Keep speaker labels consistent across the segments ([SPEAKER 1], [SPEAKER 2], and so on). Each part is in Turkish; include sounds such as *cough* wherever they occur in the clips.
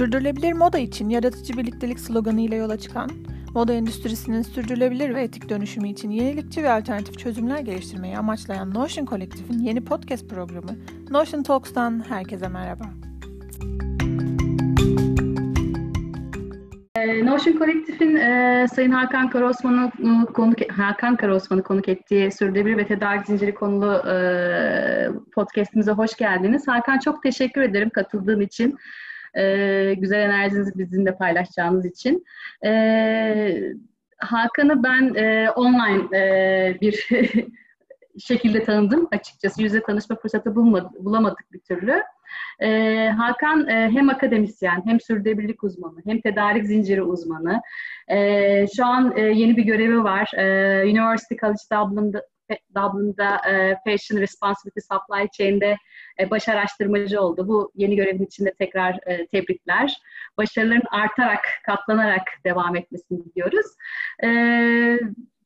[SPEAKER 1] Sürdürülebilir moda için yaratıcı birliktelik sloganı ile yola çıkan, moda endüstrisinin sürdürülebilir ve etik dönüşümü için yenilikçi ve alternatif çözümler geliştirmeyi amaçlayan Notion Kolektif'in yeni podcast programı Notion Talks'tan herkese merhaba.
[SPEAKER 2] Ee, Notion Kolektif'in e, Sayın Hakan Karosman'ı konuk Hakan Karosman'ı konuk ettiği sürdürülebilir ve tedarik zinciri konulu e, podcast'imize hoş geldiniz. Hakan çok teşekkür ederim katıldığın için. E, güzel enerjinizi bizimle paylaşacağınız için. E, Hakan'ı ben e, online e, bir *laughs* şekilde tanıdım açıkçası. Yüzle tanışma fırsatı bulmadık, bulamadık bir türlü. E, Hakan e, hem akademisyen, hem sürdürülebilirlik uzmanı, hem tedarik zinciri uzmanı. E, şu an e, yeni bir görevi var. E, University College Dublin'da, Dublin'da e, Fashion Responsibility Supply Chain'de e, baş araştırmacı oldu. Bu yeni görevin içinde tekrar e, tebrikler. Başarıların artarak, katlanarak devam etmesini diliyoruz. E,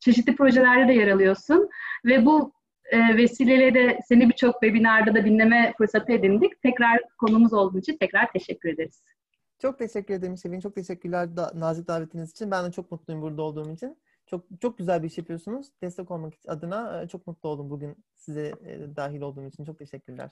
[SPEAKER 2] çeşitli projelerde de yer alıyorsun ve bu e, vesileyle de seni birçok webinarda da dinleme fırsatı edindik. Tekrar konumuz olduğu için tekrar teşekkür ederiz.
[SPEAKER 3] Çok teşekkür ederim Şevin. Çok teşekkürler da, nazik davetiniz için. Ben de çok mutluyum burada olduğum için. Çok çok güzel bir iş yapıyorsunuz. Destek olmak adına çok mutlu oldum bugün size dahil olduğum için. Çok teşekkürler.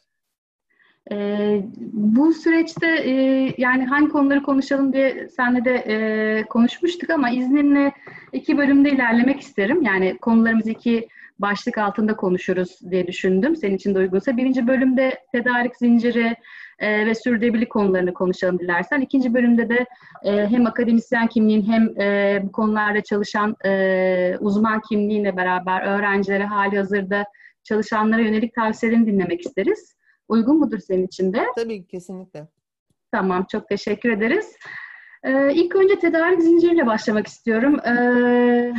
[SPEAKER 2] Ee, bu süreçte e, yani hangi konuları konuşalım diye senle de e, konuşmuştuk ama izninle iki bölümde ilerlemek isterim. Yani konularımız iki başlık altında konuşuruz diye düşündüm. Senin için de uygunsa. Birinci bölümde tedarik zinciri e, ve sürdürülebilirlik konularını konuşalım dilersen. İkinci bölümde de e, hem akademisyen kimliğin hem e, bu konularda çalışan e, uzman kimliğiyle beraber öğrencilere hali hazırda çalışanlara yönelik tavsiyelerini dinlemek isteriz. Uygun mudur senin için de?
[SPEAKER 3] Tabii kesinlikle.
[SPEAKER 2] Tamam, çok teşekkür ederiz. Ee, ilk önce tedarik zinciriyle başlamak istiyorum. Ee,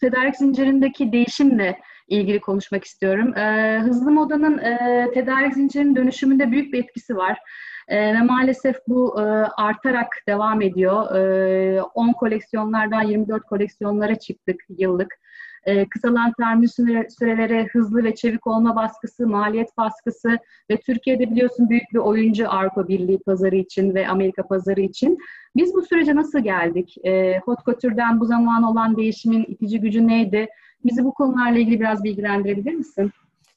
[SPEAKER 2] tedarik zincirindeki değişimle ilgili konuşmak istiyorum. Ee, hızlı modanın e, tedarik zincirinin dönüşümünde büyük bir etkisi var. E, ve maalesef bu e, artarak devam ediyor. E, 10 koleksiyonlardan 24 koleksiyonlara çıktık yıllık. E, kısalan termin süreleri, hızlı ve çevik olma baskısı, maliyet baskısı ve Türkiye'de biliyorsun büyük bir oyuncu Avrupa Birliği pazarı için ve Amerika pazarı için. Biz bu sürece nasıl geldik? E, hot couture'den bu zaman olan değişimin itici gücü neydi? Bizi bu konularla ilgili biraz bilgilendirebilir misin?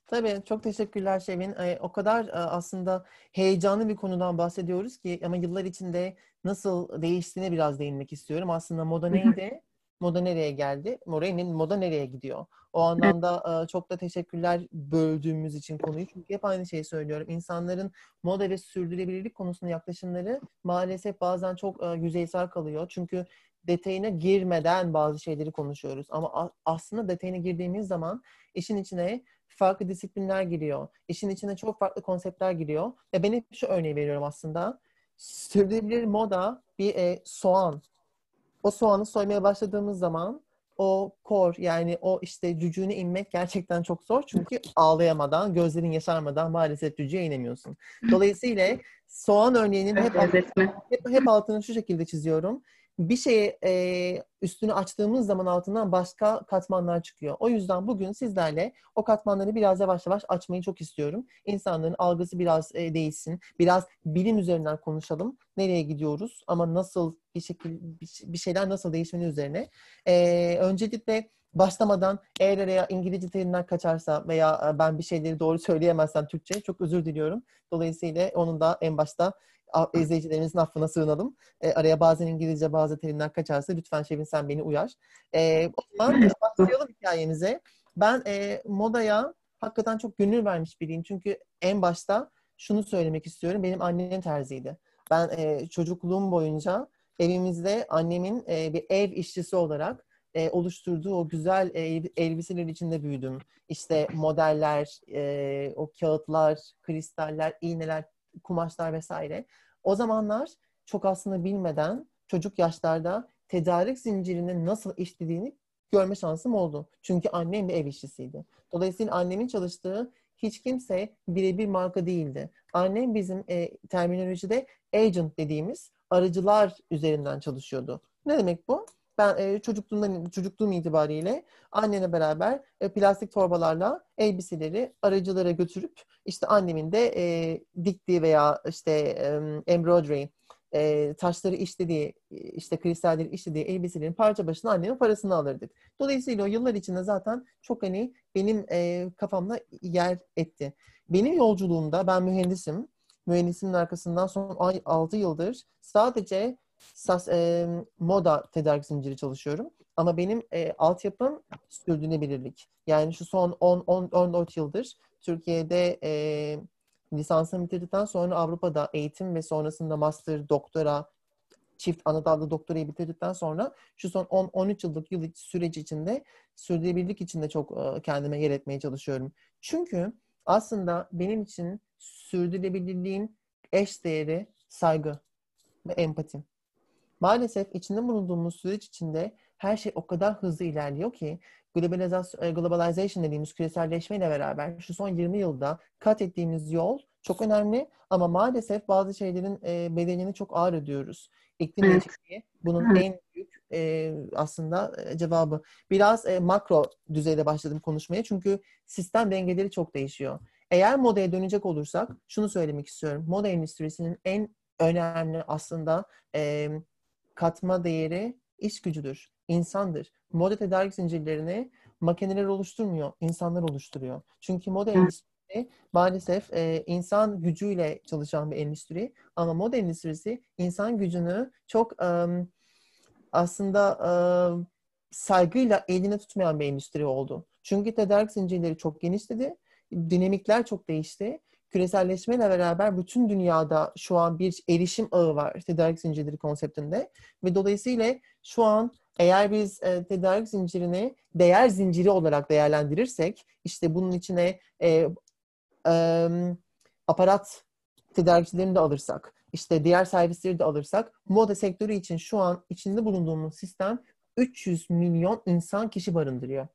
[SPEAKER 3] Tabii çok teşekkürler Şevin. Ee, o kadar aslında heyecanlı bir konudan bahsediyoruz ki ama yıllar içinde nasıl değiştiğine biraz değinmek istiyorum. Aslında moda neydi? Moda nereye geldi? Morey'nin moda nereye gidiyor? O anlamda e, çok da teşekkürler böldüğümüz için konuyu. Çünkü hep aynı şeyi söylüyorum. İnsanların moda ve sürdürülebilirlik konusunda yaklaşımları maalesef bazen çok e, yüzeysel kalıyor. Çünkü detayına girmeden bazı şeyleri konuşuyoruz. Ama aslında detayına girdiğimiz zaman işin içine farklı disiplinler giriyor. İşin içine çok farklı konseptler giriyor. Ve ben hep şu örneği veriyorum aslında. Sürdürülebilir moda bir e, soğan o soğanı soymaya başladığımız zaman o kor yani o işte cücüğüne inmek gerçekten çok zor. Çünkü ağlayamadan, gözlerin yaşarmadan maalesef cücüğe inemiyorsun. Dolayısıyla soğan örneğinin hep, hep, hep altını şu şekilde çiziyorum bir şeye e, üstünü açtığımız zaman altından başka katmanlar çıkıyor. O yüzden bugün sizlerle o katmanları biraz yavaş yavaş açmayı çok istiyorum. İnsanların algısı biraz e, değişsin. Biraz bilim üzerinden konuşalım. Nereye gidiyoruz ama nasıl bir şekil bir şeyler nasıl değişmeni üzerine. E, öncelikle başlamadan eğer araya İngilizce terimler kaçarsa veya ben bir şeyleri doğru söyleyemezsem Türkçe çok özür diliyorum. Dolayısıyla onun da en başta izleyicilerimizin affına sığınalım. E, araya bazen İngilizce bazı terimler kaçarsa lütfen Şevin sen beni uyar. E, o zaman başlayalım hikayemize. Ben e, modaya hakikaten çok gönül vermiş biriyim. Çünkü en başta şunu söylemek istiyorum. Benim annem terziydi. Ben e, çocukluğum boyunca evimizde annemin e, bir ev işçisi olarak e, oluşturduğu o güzel e, elbiseler içinde büyüdüm. İşte modeller, e, o kağıtlar, kristaller, iğneler, kumaşlar vesaire. O zamanlar çok aslında bilmeden çocuk yaşlarda tedarik zincirinin nasıl işlediğini görme şansım oldu. Çünkü annem bir ev işçisiydi. Dolayısıyla annemin çalıştığı hiç kimse birebir marka değildi. Annem bizim e, terminolojide agent dediğimiz aracılar üzerinden çalışıyordu. Ne demek bu? Ben e, çocukluğumdan çocukluğum itibariyle annene beraber e, plastik torbalarla elbiseleri aracılara götürüp işte annemin de e, diktiği veya işte e, embroidery e, taşları işlediği, işte kristalleri işlediği elbiselerin parça başına annemin parasını alırdık. Dolayısıyla o yıllar içinde zaten çok hani benim e, kafamda yer etti. Benim yolculuğumda ben mühendisim. Mühendisimin arkasından son 6 yıldır sadece sas, e, moda tedarik zinciri çalışıyorum. Ama benim e, altyapım sürdürülebilirlik. Yani şu son 10-14 yıldır Türkiye'de e, lisansını bitirdikten sonra Avrupa'da eğitim ve sonrasında master, doktora, çift anadallı doktorayı bitirdikten sonra şu son 10-13 yıllık yıl süreci içinde sürdürülebilirlik içinde çok e, kendime yer etmeye çalışıyorum. Çünkü aslında benim için sürdürülebilirliğin eş değeri saygı ve empati. Maalesef içinde bulunduğumuz süreç içinde her şey o kadar hızlı ilerliyor ki globalizasyon, e, globalization dediğimiz küreselleşmeyle beraber şu son 20 yılda kat ettiğimiz yol çok önemli ama maalesef bazı şeylerin e, bedelini çok ağır ödüyoruz. İklim evet. değişikliği bunun evet. en büyük e, aslında e, cevabı. Biraz e, makro düzeyde başladım konuşmaya çünkü sistem dengeleri çok değişiyor. Eğer modaya dönecek olursak şunu söylemek istiyorum. Moda endüstrisinin en önemli aslında e, katma değeri iş gücüdür, insandır. Moda tedarik zincirlerini makineler oluşturmuyor, insanlar oluşturuyor. Çünkü moda endüstrisi maalesef e, insan gücüyle çalışan bir endüstri ama moda endüstrisi insan gücünü çok e, aslında e, saygıyla eline tutmayan bir endüstri oldu. Çünkü tedarik zincirleri çok genişledi, dinamikler çok değişti küreselleşmeyle beraber bütün dünyada şu an bir erişim ağı var tedarik zincirleri konseptinde ve dolayısıyla şu an eğer biz e, tedarik zincirini değer zinciri olarak değerlendirirsek işte bunun içine e, e, aparat tedarikçilerini de alırsak işte diğer servisleri de alırsak moda sektörü için şu an içinde bulunduğumuz sistem 300 milyon insan kişi barındırıyor.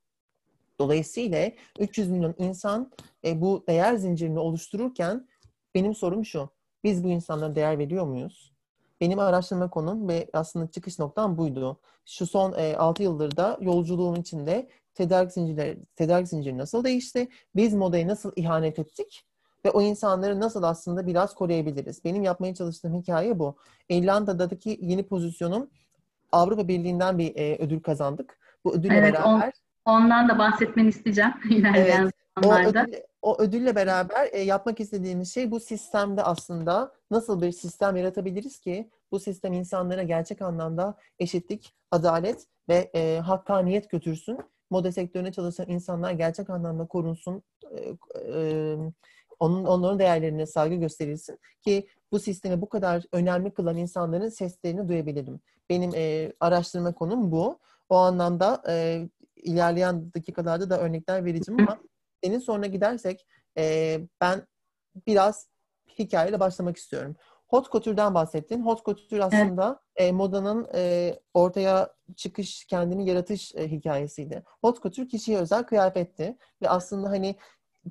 [SPEAKER 3] Dolayısıyla 300 milyon insan e, bu değer zincirini oluştururken benim sorum şu. Biz bu insanlara değer veriyor muyuz? Benim araştırma konum ve aslında çıkış noktam buydu. Şu son e, 6 yıldır da yolculuğum içinde tedarik zincirleri, tedarik zinciri nasıl değişti? Biz modaya nasıl ihanet ettik? Ve o insanları nasıl aslında biraz koruyabiliriz? Benim yapmaya çalıştığım hikaye bu. İrlanda'daki yeni pozisyonum Avrupa Birliği'nden bir e, ödül kazandık. Bu ödülle evet, beraber...
[SPEAKER 2] Ondan da bahsetmeni isteyeceğim *laughs* ilerleyen evet, zamanlarda.
[SPEAKER 3] O, ödül, o ödülle beraber e, yapmak istediğimiz şey bu sistemde aslında nasıl bir sistem yaratabiliriz ki bu sistem insanlara gerçek anlamda eşitlik, adalet ve e, hakkaniyet götürsün. Moda sektörüne çalışan insanlar gerçek anlamda korunsun, e, e, onun, onların değerlerine saygı gösterilsin ki bu sistemi bu kadar önemli kılan insanların seslerini duyabilirim. Benim e, araştırma konum bu. O anlamda e, ilerleyen dakikalarda da örnekler vereceğim ama senin sonra gidersek e, ben biraz hikayeyle başlamak istiyorum. Hot couture'dan bahsettin. Hot couture aslında evet. e, modanın e, ortaya çıkış, kendini yaratış e, hikayesiydi. Hot couture kişiye özel kıyafetti ve aslında hani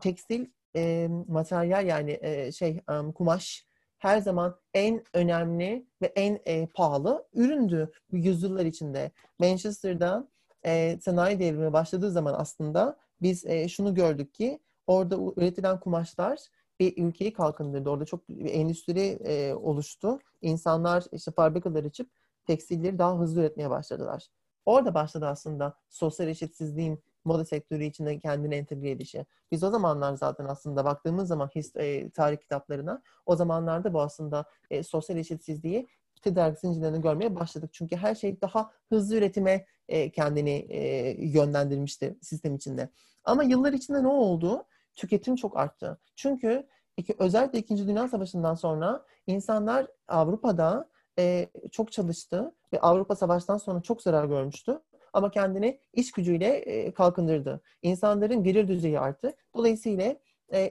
[SPEAKER 3] tekstil e, materyal yani e, şey um, kumaş her zaman en önemli ve en e, pahalı üründü yüzyıllar içinde. Manchester'da e, sanayi devrimi başladığı zaman aslında biz e, şunu gördük ki orada üretilen kumaşlar bir ülkeyi kalkındırdı. Orada çok bir endüstri e, oluştu. İnsanlar işte fabrikalar açıp tekstilleri daha hızlı üretmeye başladılar. Orada başladı aslında sosyal eşitsizliğin moda sektörü içinde kendini entegre edişi. Biz o zamanlar zaten aslında baktığımız zaman his, e, tarih kitaplarına o zamanlarda bu aslında e, sosyal eşitsizliği tedarik zincirlerini görmeye başladık. Çünkü her şey daha hızlı üretime e, kendini e, yönlendirmişti sistem içinde. Ama yıllar içinde ne oldu? Tüketim çok arttı. Çünkü iki, özellikle İkinci Dünya Savaşı'ndan sonra insanlar Avrupa'da e, çok çalıştı ve Avrupa Savaş'tan sonra çok zarar görmüştü. Ama kendini iş gücüyle e, kalkındırdı. İnsanların gelir düzeyi arttı. Dolayısıyla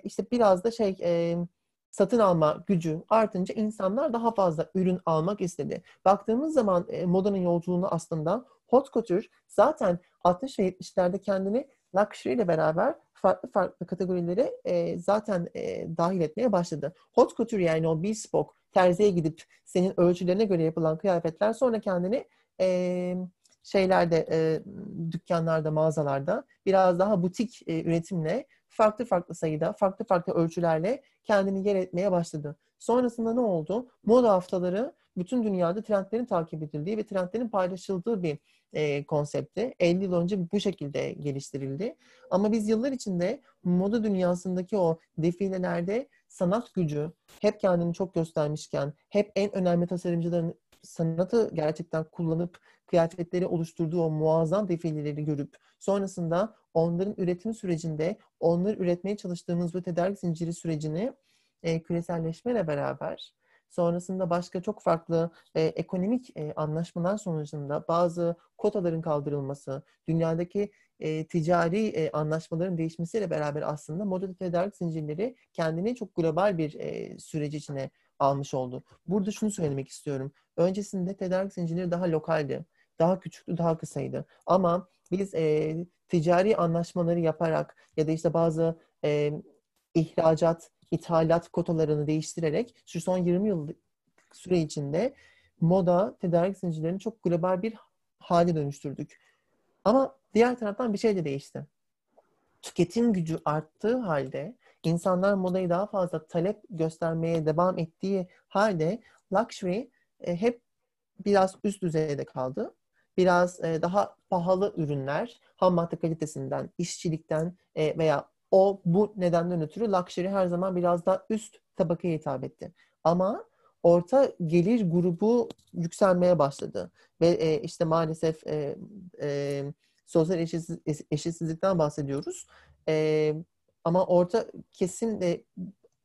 [SPEAKER 3] işte biraz da şey satın alma gücü artınca insanlar daha fazla ürün almak istedi. Baktığımız zaman modanın yolculuğunu aslında hot couture zaten 60 ve 70'lerde kendini luxury ile beraber farklı farklı kategorilere e, zaten e, dahil etmeye başladı. Hot couture yani o bespoke terziye gidip senin ölçülerine göre yapılan kıyafetler sonra kendini e, şeylerde, e, dükkanlarda, mağazalarda biraz daha butik e, üretimle farklı farklı sayıda, farklı farklı ölçülerle kendini yer etmeye başladı. Sonrasında ne oldu? Moda haftaları bütün dünyada trendlerin takip edildiği ve trendlerin paylaşıldığı bir e, konsepti. 50 yıl önce bu şekilde geliştirildi. Ama biz yıllar içinde moda dünyasındaki o defilelerde sanat gücü hep kendini çok göstermişken, hep en önemli tasarımcıların sanatı gerçekten kullanıp kıyafetleri oluşturduğu o muazzam defileleri görüp sonrasında onların üretim sürecinde onları üretmeye çalıştığımız bu tedarik zinciri sürecini e, küreselleşmeyle beraber sonrasında başka çok farklı e, ekonomik e, anlaşmalar sonucunda bazı kotaların kaldırılması, dünyadaki e, ticari e, anlaşmaların değişmesiyle beraber aslında moda tedarik zincirleri kendini çok global bir e, süreç içine almış oldu. Burada şunu söylemek istiyorum. Öncesinde tedarik zincirleri daha lokaldi, daha küçüktü, daha kısaydı. Ama biz e, ticari anlaşmaları yaparak ya da işte bazı e, ihracat, ithalat kotalarını değiştirerek şu son 20 yıl süre içinde moda tedarik zincirlerini çok global bir hale dönüştürdük. Ama diğer taraftan bir şey de değişti. Tüketim gücü arttığı halde insanlar modayı daha fazla talep göstermeye devam ettiği halde luxury e, hep biraz üst düzeyde kaldı. Biraz e, daha pahalı ürünler, ham madde kalitesinden, işçilikten e, veya o bu nedenden ötürü luxury her zaman biraz daha üst tabakaya hitap etti. Ama orta gelir grubu yükselmeye başladı. Ve e, işte maalesef e, e, sosyal eşitsiz, eşitsizlikten bahsediyoruz. E, ama orta kesim de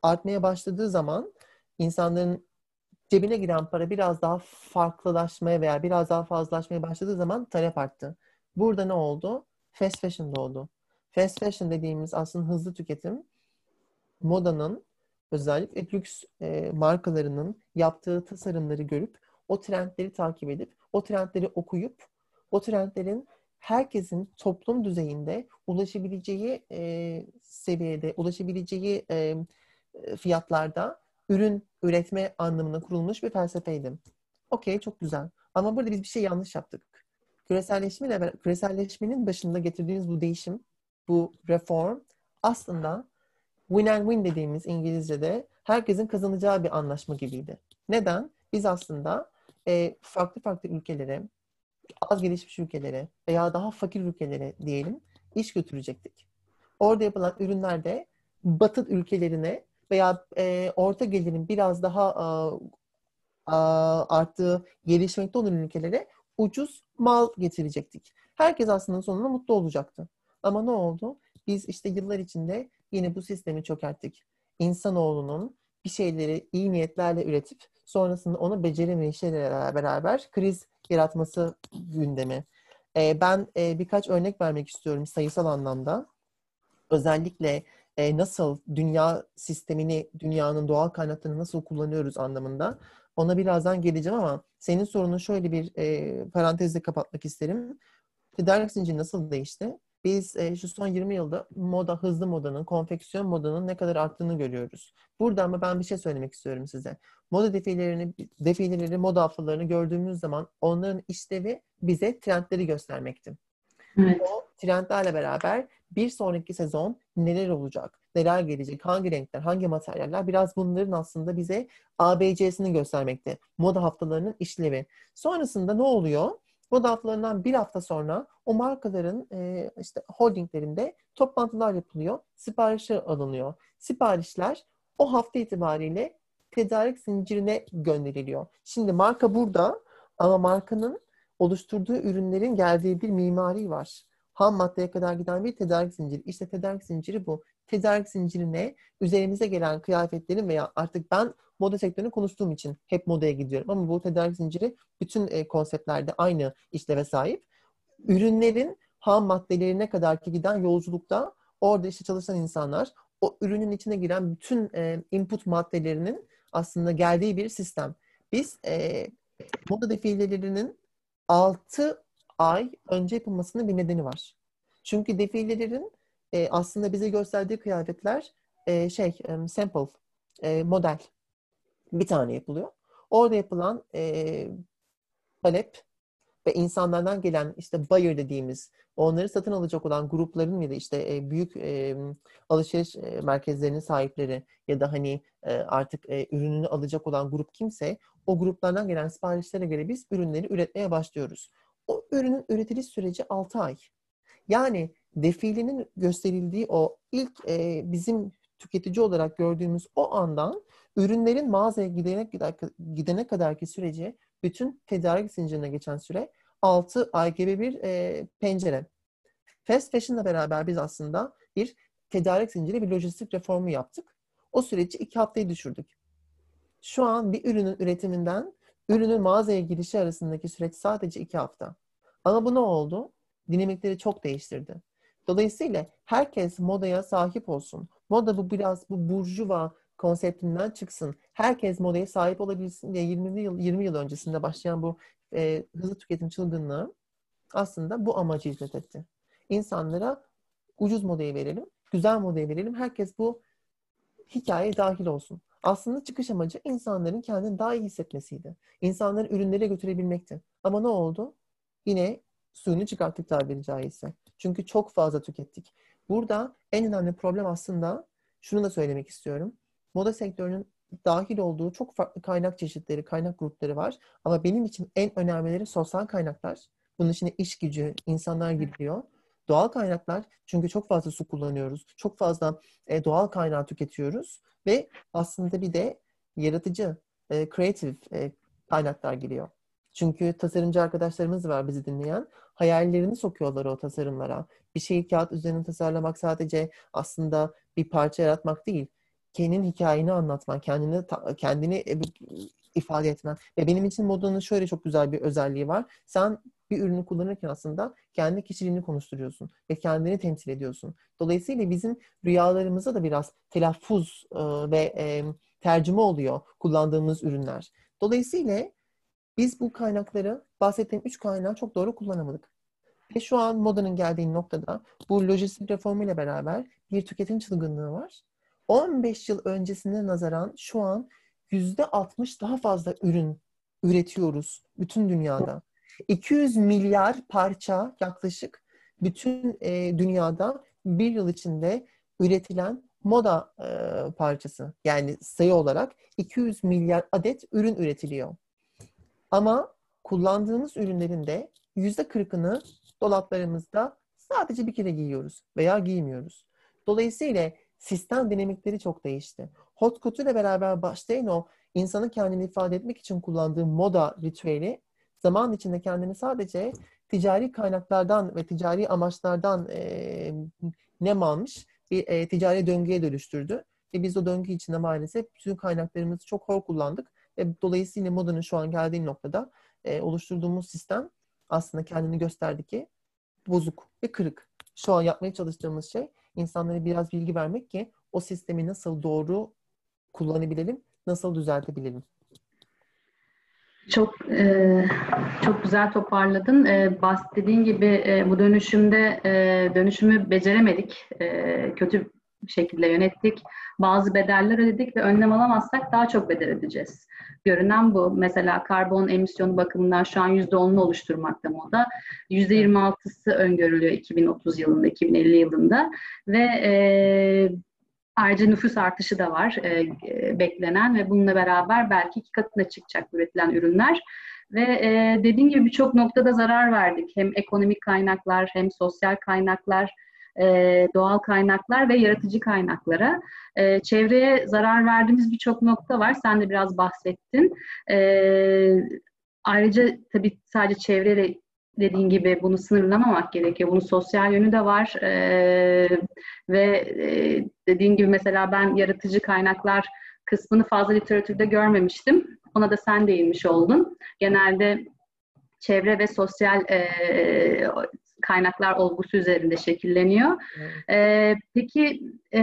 [SPEAKER 3] artmaya başladığı zaman insanların cebine giren para biraz daha farklılaşmaya veya biraz daha fazlalaşmaya başladığı zaman talep arttı. Burada ne oldu? Fast fashion doğdu. Fast fashion dediğimiz aslında hızlı tüketim modanın özellikle lüks e, markalarının yaptığı tasarımları görüp o trendleri takip edip o trendleri okuyup o trendlerin herkesin toplum düzeyinde ulaşabileceği e, seviyede, ulaşabileceği e, fiyatlarda ürün üretme anlamına kurulmuş bir felsefeydi. Okey, çok güzel. Ama burada biz bir şey yanlış yaptık. Küreselleşmeyle, küreselleşmenin başında getirdiğimiz bu değişim, bu reform aslında win and win dediğimiz İngilizce'de herkesin kazanacağı bir anlaşma gibiydi. Neden? Biz aslında e, farklı farklı ülkelere, az gelişmiş ülkelere veya daha fakir ülkelere diyelim iş götürecektik. Orada yapılan ürünler de batı ülkelerine veya e, orta gelirin biraz daha a, a, arttığı gelişmekte olan ülkelere ucuz mal getirecektik. Herkes aslında sonunda mutlu olacaktı. Ama ne oldu? Biz işte yıllar içinde yine bu sistemi çökerttik. İnsanoğlunun bir şeyleri iyi niyetlerle üretip sonrasında onu beceremeyişlerle beraber kriz yaratması gündemi. E, ben e, birkaç örnek vermek istiyorum sayısal anlamda. Özellikle e, nasıl dünya sistemini, dünyanın doğal kaynaklarını nasıl kullanıyoruz anlamında. Ona birazdan geleceğim ama senin sorunu şöyle bir e, parantezle kapatmak isterim. Tedarik zinciri nasıl değişti? Biz e, şu son 20 yılda moda, hızlı modanın, konfeksiyon modanın ne kadar arttığını görüyoruz. Burada ama ben bir şey söylemek istiyorum size. Moda defilelerini, defileleri, moda haftalarını gördüğümüz zaman onların işlevi bize trendleri göstermekti. Evet. O trendlerle beraber bir sonraki sezon neler olacak, neler gelecek, hangi renkler, hangi materyaller biraz bunların aslında bize ABC'sini göstermekte. Moda haftalarının işlevi. Sonrasında ne oluyor? Moda haftalarından bir hafta sonra o markaların e, işte holdinglerinde toplantılar yapılıyor, siparişler alınıyor. Siparişler o hafta itibariyle tedarik zincirine gönderiliyor. Şimdi marka burada ama markanın oluşturduğu ürünlerin geldiği bir mimari var. Ham maddeye kadar giden bir tedarik zinciri. İşte tedarik zinciri bu. Tedarik zincirine üzerimize gelen kıyafetlerin veya artık ben moda sektörünü konuştuğum için hep modaya gidiyorum. Ama bu tedarik zinciri bütün e, konseptlerde aynı işleve sahip. Ürünlerin ham maddelerine kadar ki giden yolculukta orada işte çalışan insanlar o ürünün içine giren bütün e, input maddelerinin aslında geldiği bir sistem. Biz e, moda defilelerinin 6 ay önce yapılmasının bir nedeni var. Çünkü defilelerin e, aslında bize gösterdiği kıyafetler e, şey e, sample, e, model bir tane yapılıyor. Orada yapılan e, talep ve insanlardan gelen işte buyer dediğimiz onları satın alacak olan grupların ya da işte e, büyük e, alışveriş e, merkezlerinin sahipleri ya da hani e, artık e, ürününü alacak olan grup kimse o gruplardan gelen siparişlere göre biz ürünleri üretmeye başlıyoruz. O ürünün üretiliş süreci 6 ay. Yani defilenin gösterildiği o ilk e, bizim tüketici olarak gördüğümüz o andan ürünlerin mağazaya gidene, gidene kadarki süreci bütün tedarik zincirine geçen süre 6 ay gibi bir e, pencere. Fast Fashion'la beraber biz aslında bir tedarik zinciri, bir lojistik reformu yaptık. O süreci iki haftayı düşürdük. Şu an bir ürünün üretiminden ürünün mağazaya girişi arasındaki süreç sadece iki hafta. Ama bu ne oldu? Dinamikleri çok değiştirdi. Dolayısıyla herkes modaya sahip olsun. Moda bu biraz bu burjuva konseptinden çıksın. Herkes modaya sahip olabilsin diye 20 yıl 20 yıl öncesinde başlayan bu e, hızlı tüketim çılgınlığı aslında bu amacı hizmet etti. İnsanlara ucuz modayı verelim, güzel modayı verelim. Herkes bu hikayeye dahil olsun. Aslında çıkış amacı insanların kendini daha iyi hissetmesiydi. İnsanları ürünlere götürebilmekti. Ama ne oldu? Yine suyunu çıkarttık tabiri caizse. Çünkü çok fazla tükettik. Burada en önemli problem aslında şunu da söylemek istiyorum. Moda sektörünün dahil olduğu çok farklı kaynak çeşitleri, kaynak grupları var. Ama benim için en önemlileri sosyal kaynaklar. Bunun içine iş gücü, insanlar giriyor. Doğal kaynaklar çünkü çok fazla su kullanıyoruz. Çok fazla e, doğal kaynağı tüketiyoruz. Ve aslında bir de yaratıcı, e, creative e, kaynaklar giriyor. Çünkü tasarımcı arkadaşlarımız var bizi dinleyen. Hayallerini sokuyorlar o tasarımlara. Bir şeyi kağıt üzerine tasarlamak sadece aslında bir parça yaratmak değil. Kendin hikayeni anlatman, kendini kendini e, ifade etmen. Ve benim için modanın şöyle çok güzel bir özelliği var. Sen bir ürünü kullanırken aslında kendi kişiliğini konuşturuyorsun ve kendini temsil ediyorsun. Dolayısıyla bizim rüyalarımıza da biraz telaffuz e, ve e, tercüme oluyor kullandığımız ürünler. Dolayısıyla biz bu kaynakları, bahsettiğim üç kaynağı çok doğru kullanamadık. Ve şu an modanın geldiği noktada bu lojistik reformu ile beraber bir tüketim çılgınlığı var. 15 yıl öncesine nazaran şu an %60 daha fazla ürün üretiyoruz bütün dünyada. 200 milyar parça yaklaşık bütün e, dünyada bir yıl içinde üretilen moda e, parçası. Yani sayı olarak 200 milyar adet ürün üretiliyor. Ama kullandığımız ürünlerin de yüzde kırkını dolaplarımızda sadece bir kere giyiyoruz veya giymiyoruz. Dolayısıyla sistem dinamikleri çok değişti. Hot couture ile beraber başlayan o insanı kendini ifade etmek için kullandığı moda ritüeli zaman içinde kendini sadece ticari kaynaklardan ve ticari amaçlardan e, nem almış bir e, ticari döngüye dönüştürdü. Ve biz o döngü içinde maalesef bütün kaynaklarımızı çok hor kullandık ve dolayısıyla modanın şu an geldiği noktada e, oluşturduğumuz sistem aslında kendini gösterdi ki bozuk ve kırık. Şu an yapmaya çalıştığımız şey insanlara biraz bilgi vermek ki o sistemi nasıl doğru kullanabilelim, nasıl düzeltebilelim.
[SPEAKER 2] Çok e, çok güzel toparladın. E, bahsettiğin gibi e, bu dönüşümde e, dönüşümü beceremedik. E, kötü şekilde yönettik. Bazı bedeller ödedik ve önlem alamazsak daha çok bedel ödeyeceğiz. Görünen bu. Mesela karbon emisyonu bakımından şu an %10'unu oluşturmakta moda. %26'sı öngörülüyor 2030 yılında, 2050 yılında. Ve e, ayrıca nüfus artışı da var e, beklenen ve bununla beraber belki iki katına çıkacak üretilen ürünler. Ve e, dediğim gibi birçok noktada zarar verdik. Hem ekonomik kaynaklar hem sosyal kaynaklar e, doğal kaynaklar ve yaratıcı kaynaklara. E, çevreye zarar verdiğimiz birçok nokta var. Sen de biraz bahsettin. E, ayrıca tabii sadece çevreyle dediğin gibi bunu sınırlamamak gerekiyor. Bunun sosyal yönü de var. E, ve e, dediğin gibi mesela ben yaratıcı kaynaklar kısmını fazla literatürde görmemiştim. Ona da sen değinmiş oldun. Genelde çevre ve sosyal e, kaynaklar olgusu üzerinde şekilleniyor. E, peki e,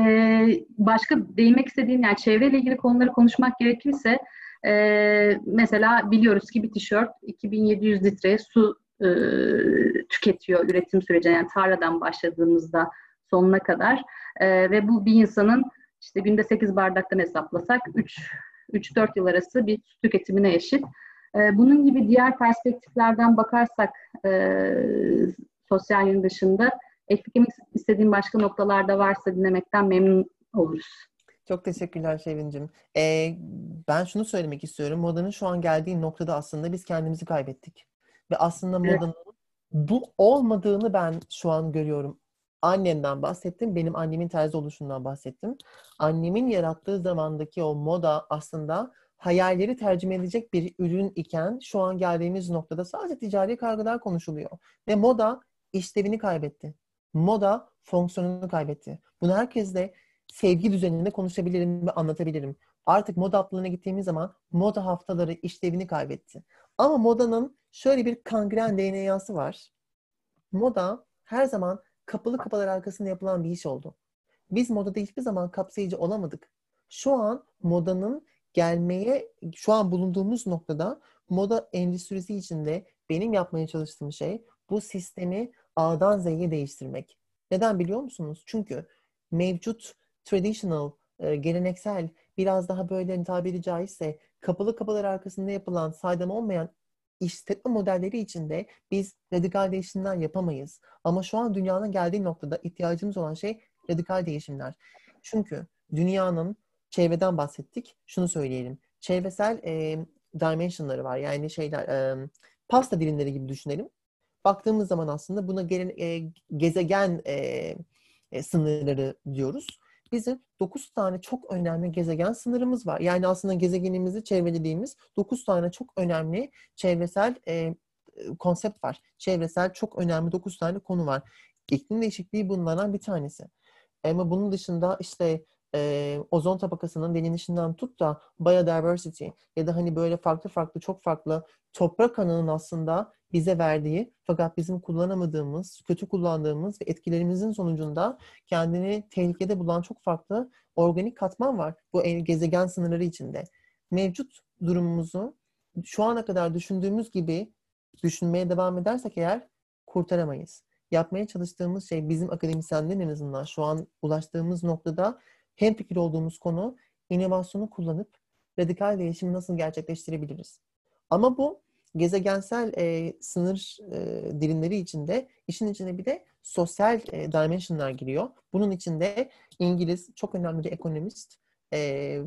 [SPEAKER 2] başka değinmek istediğin yani çevreyle ilgili konuları konuşmak gerekirse e, mesela biliyoruz ki bir tişört 2700 litre su e, tüketiyor üretim sürecinde yani tarladan başladığımızda sonuna kadar e, ve bu bir insanın işte günde 8 bardaktan hesaplasak 3 3-4 yıl arası bir tüketimine eşit. E, bunun gibi diğer perspektiflerden bakarsak e, sosyal yön dışında eklemek istediğim başka noktalarda varsa dinlemekten memnun oluruz.
[SPEAKER 3] Çok teşekkürler Şevin'cim. Ee, ben şunu söylemek istiyorum. Modanın şu an geldiği noktada aslında biz kendimizi kaybettik. Ve aslında modanın evet. bu olmadığını ben şu an görüyorum. Annemden bahsettim. Benim annemin terzi oluşundan bahsettim. Annemin yarattığı zamandaki o moda aslında hayalleri tercüme edecek bir ürün iken şu an geldiğimiz noktada sadece ticari kargılar konuşuluyor. Ve moda işlevini kaybetti. Moda fonksiyonunu kaybetti. Bunu herkesle sevgi düzeninde konuşabilirim ve anlatabilirim. Artık moda haftalarına gittiğimiz zaman moda haftaları işlevini kaybetti. Ama modanın şöyle bir kangren DNA'sı var. Moda her zaman kapalı kapılar arkasında yapılan bir iş oldu. Biz modada hiçbir zaman kapsayıcı olamadık. Şu an modanın gelmeye, şu an bulunduğumuz noktada moda endüstrisi içinde benim yapmaya çalıştığım şey bu sistemi A'dan Z'ye değiştirmek. Neden biliyor musunuz? Çünkü mevcut traditional, e, geleneksel, biraz daha böyle hani tabiri caizse kapalı kapılar arkasında yapılan, saydam olmayan işletme modelleri içinde biz radikal değişimler yapamayız. Ama şu an dünyanın geldiği noktada ihtiyacımız olan şey radikal değişimler. Çünkü dünyanın çevreden bahsettik. Şunu söyleyelim. Çevresel e, dimensionları var. Yani şeyler e, pasta dilimleri gibi düşünelim. Baktığımız zaman aslında buna gelen e, gezegen e, e, sınırları diyoruz. Bizim 9 tane çok önemli gezegen sınırımız var. Yani aslında gezegenimizi çevrelediğimiz 9 tane çok önemli çevresel e, konsept var. Çevresel çok önemli 9 tane konu var. İklim değişikliği bunlardan bir tanesi. Ama bunun dışında işte e, ozon tabakasının delinişinden tut da biodiversity ya da hani böyle farklı farklı çok farklı toprak anının aslında bize verdiği fakat bizim kullanamadığımız, kötü kullandığımız ve etkilerimizin sonucunda kendini tehlikede bulan çok farklı organik katman var bu gezegen sınırları içinde. Mevcut durumumuzu şu ana kadar düşündüğümüz gibi düşünmeye devam edersek eğer kurtaramayız. Yapmaya çalıştığımız şey bizim akademisyenlerin en azından şu an ulaştığımız noktada hem fikir olduğumuz konu inovasyonu kullanıp radikal değişimi nasıl gerçekleştirebiliriz? Ama bu gezegensel e, sınır e, dilimleri içinde işin içine bir de sosyal e, dimensionlar giriyor. Bunun içinde İngiliz çok önemli bir ekonomist. E,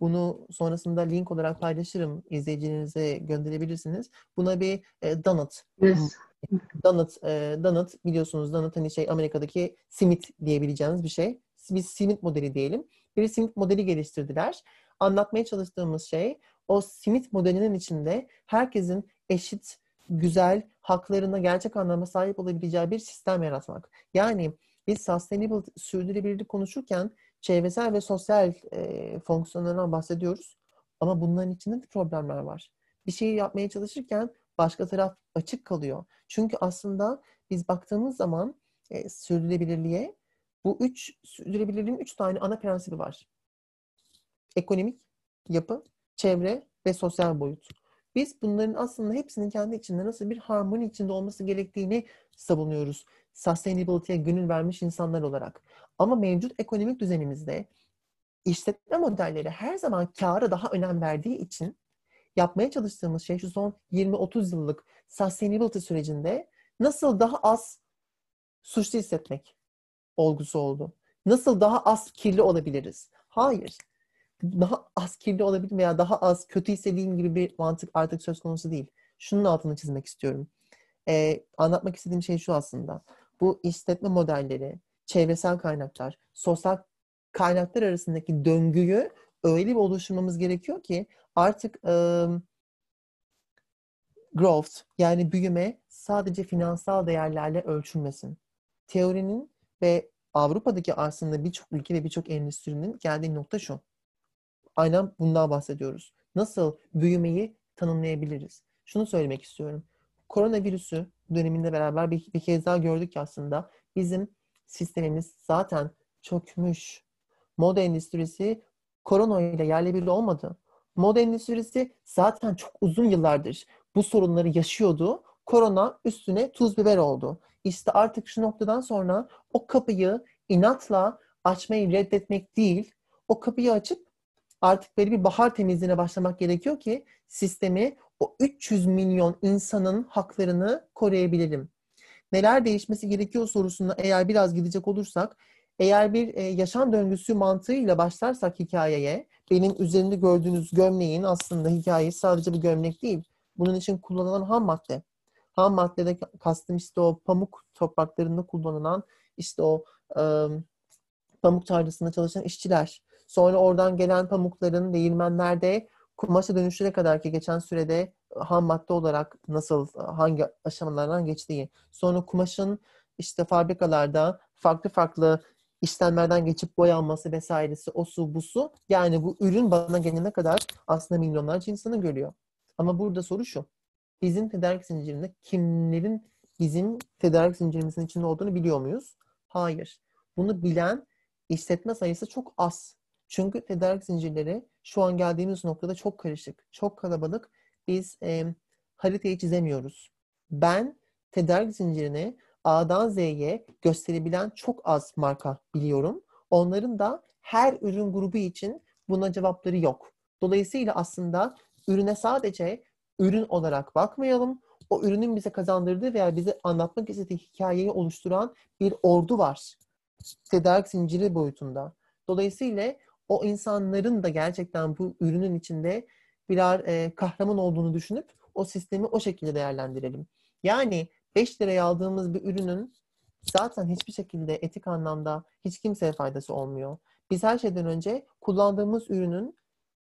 [SPEAKER 3] bunu sonrasında link olarak paylaşırım. izleyicilerinize gönderebilirsiniz. Buna bir e, donut. Yes. Donut, e, donut biliyorsunuz donut hani şey Amerika'daki simit diyebileceğiniz bir şey. Biz simit modeli diyelim. Bir simit modeli geliştirdiler. Anlatmaya çalıştığımız şey o simit modelinin içinde herkesin eşit, güzel, haklarına gerçek anlamda sahip olabileceği bir sistem yaratmak. Yani biz sustainable, sürdürülebilirlik konuşurken çevresel ve sosyal e, fonksiyonlarından bahsediyoruz. Ama bunların içinde de problemler var. Bir şeyi yapmaya çalışırken başka taraf açık kalıyor. Çünkü aslında biz baktığımız zaman e, sürdürülebilirliğe bu üç sürdürülebilirliğin üç tane ana prensibi var. Ekonomik yapı, çevre ve sosyal boyut. Biz bunların aslında hepsinin kendi içinde nasıl bir harmoni içinde olması gerektiğini savunuyoruz. Sustainability'ye gönül vermiş insanlar olarak. Ama mevcut ekonomik düzenimizde işletme modelleri her zaman kâra daha önem verdiği için yapmaya çalıştığımız şey şu son 20-30 yıllık sustainability sürecinde nasıl daha az suçlu hissetmek olgusu oldu. Nasıl daha az kirli olabiliriz? Hayır daha az kirli olabilir veya daha az kötü istediğim gibi bir mantık artık söz konusu değil. Şunun altını çizmek istiyorum. Ee, anlatmak istediğim şey şu aslında. Bu işletme modelleri, çevresel kaynaklar, sosyal kaynaklar arasındaki döngüyü öyle bir oluşturmamız gerekiyor ki artık e, growth yani büyüme sadece finansal değerlerle ölçülmesin. Teorinin ve Avrupa'daki aslında birçok ülke ve birçok endüstrinin geldiği nokta şu aynen bundan bahsediyoruz. Nasıl büyümeyi tanımlayabiliriz? Şunu söylemek istiyorum. Koronavirüsü döneminde beraber bir, bir kez daha gördük ki aslında bizim sistemimiz zaten çökmüş. Moda endüstrisi korona ile yerle bir olmadı. Moda endüstrisi zaten çok uzun yıllardır bu sorunları yaşıyordu. Korona üstüne tuz biber oldu. İşte artık şu noktadan sonra o kapıyı inatla açmayı reddetmek değil, o kapıyı açıp artık böyle bir bahar temizliğine başlamak gerekiyor ki sistemi o 300 milyon insanın haklarını koruyabilirim? Neler değişmesi gerekiyor sorusuna eğer biraz gidecek olursak, eğer bir e, yaşam döngüsü mantığıyla başlarsak hikayeye, benim üzerinde gördüğünüz gömleğin aslında hikayesi sadece bir gömlek değil. Bunun için kullanılan ham madde. Ham maddede kastım işte o pamuk topraklarında kullanılan işte o e, pamuk tarlasında çalışan işçiler. Sonra oradan gelen pamukların değirmenlerde kumaşa dönüşüne kadar ki geçen sürede ham madde olarak nasıl hangi aşamalardan geçtiği. Sonra kumaşın işte fabrikalarda farklı farklı işlemlerden geçip boyanması vesairesi o su bu su. Yani bu ürün bana gelene kadar aslında milyonlarca insanı görüyor. Ama burada soru şu. Bizim tedarik zincirinde kimlerin bizim tedarik zincirimizin içinde olduğunu biliyor muyuz? Hayır. Bunu bilen işletme sayısı çok az. Çünkü tedarik zincirleri şu an geldiğimiz noktada çok karışık, çok kalabalık. Biz e, haritayı çizemiyoruz. Ben tedarik zincirini A'dan Z'ye gösterebilen çok az marka biliyorum. Onların da her ürün grubu için buna cevapları yok. Dolayısıyla aslında ürüne sadece ürün olarak bakmayalım. O ürünün bize kazandırdığı veya bize anlatmak istediği hikayeyi oluşturan bir ordu var. Tedarik zinciri boyutunda. Dolayısıyla o insanların da gerçekten bu ürünün içinde birer e, kahraman olduğunu düşünüp o sistemi o şekilde değerlendirelim. Yani 5 liraya aldığımız bir ürünün zaten hiçbir şekilde etik anlamda hiç kimseye faydası olmuyor. Biz her şeyden önce kullandığımız ürünün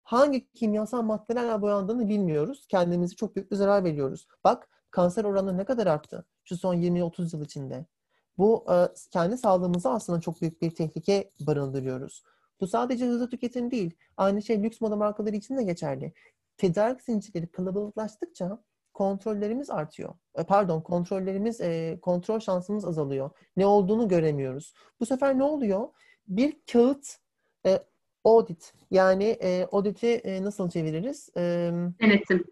[SPEAKER 3] hangi kimyasal maddelerle boyandığını bilmiyoruz. Kendimizi çok büyük bir zarar veriyoruz. Bak kanser oranı ne kadar arttı şu son 20-30 yıl içinde. Bu e, kendi sağlığımıza aslında çok büyük bir tehlike barındırıyoruz. Bu sadece hızlı tüketim değil. Aynı şey lüks moda markaları için de geçerli. Tedarik zincirleri kalabalıklaştıkça kontrollerimiz artıyor. E, pardon, kontrollerimiz, e, kontrol şansımız azalıyor. Ne olduğunu göremiyoruz. Bu sefer ne oluyor? Bir kağıt e, audit. Yani audit'i nasıl çeviririz?
[SPEAKER 2] Denetim.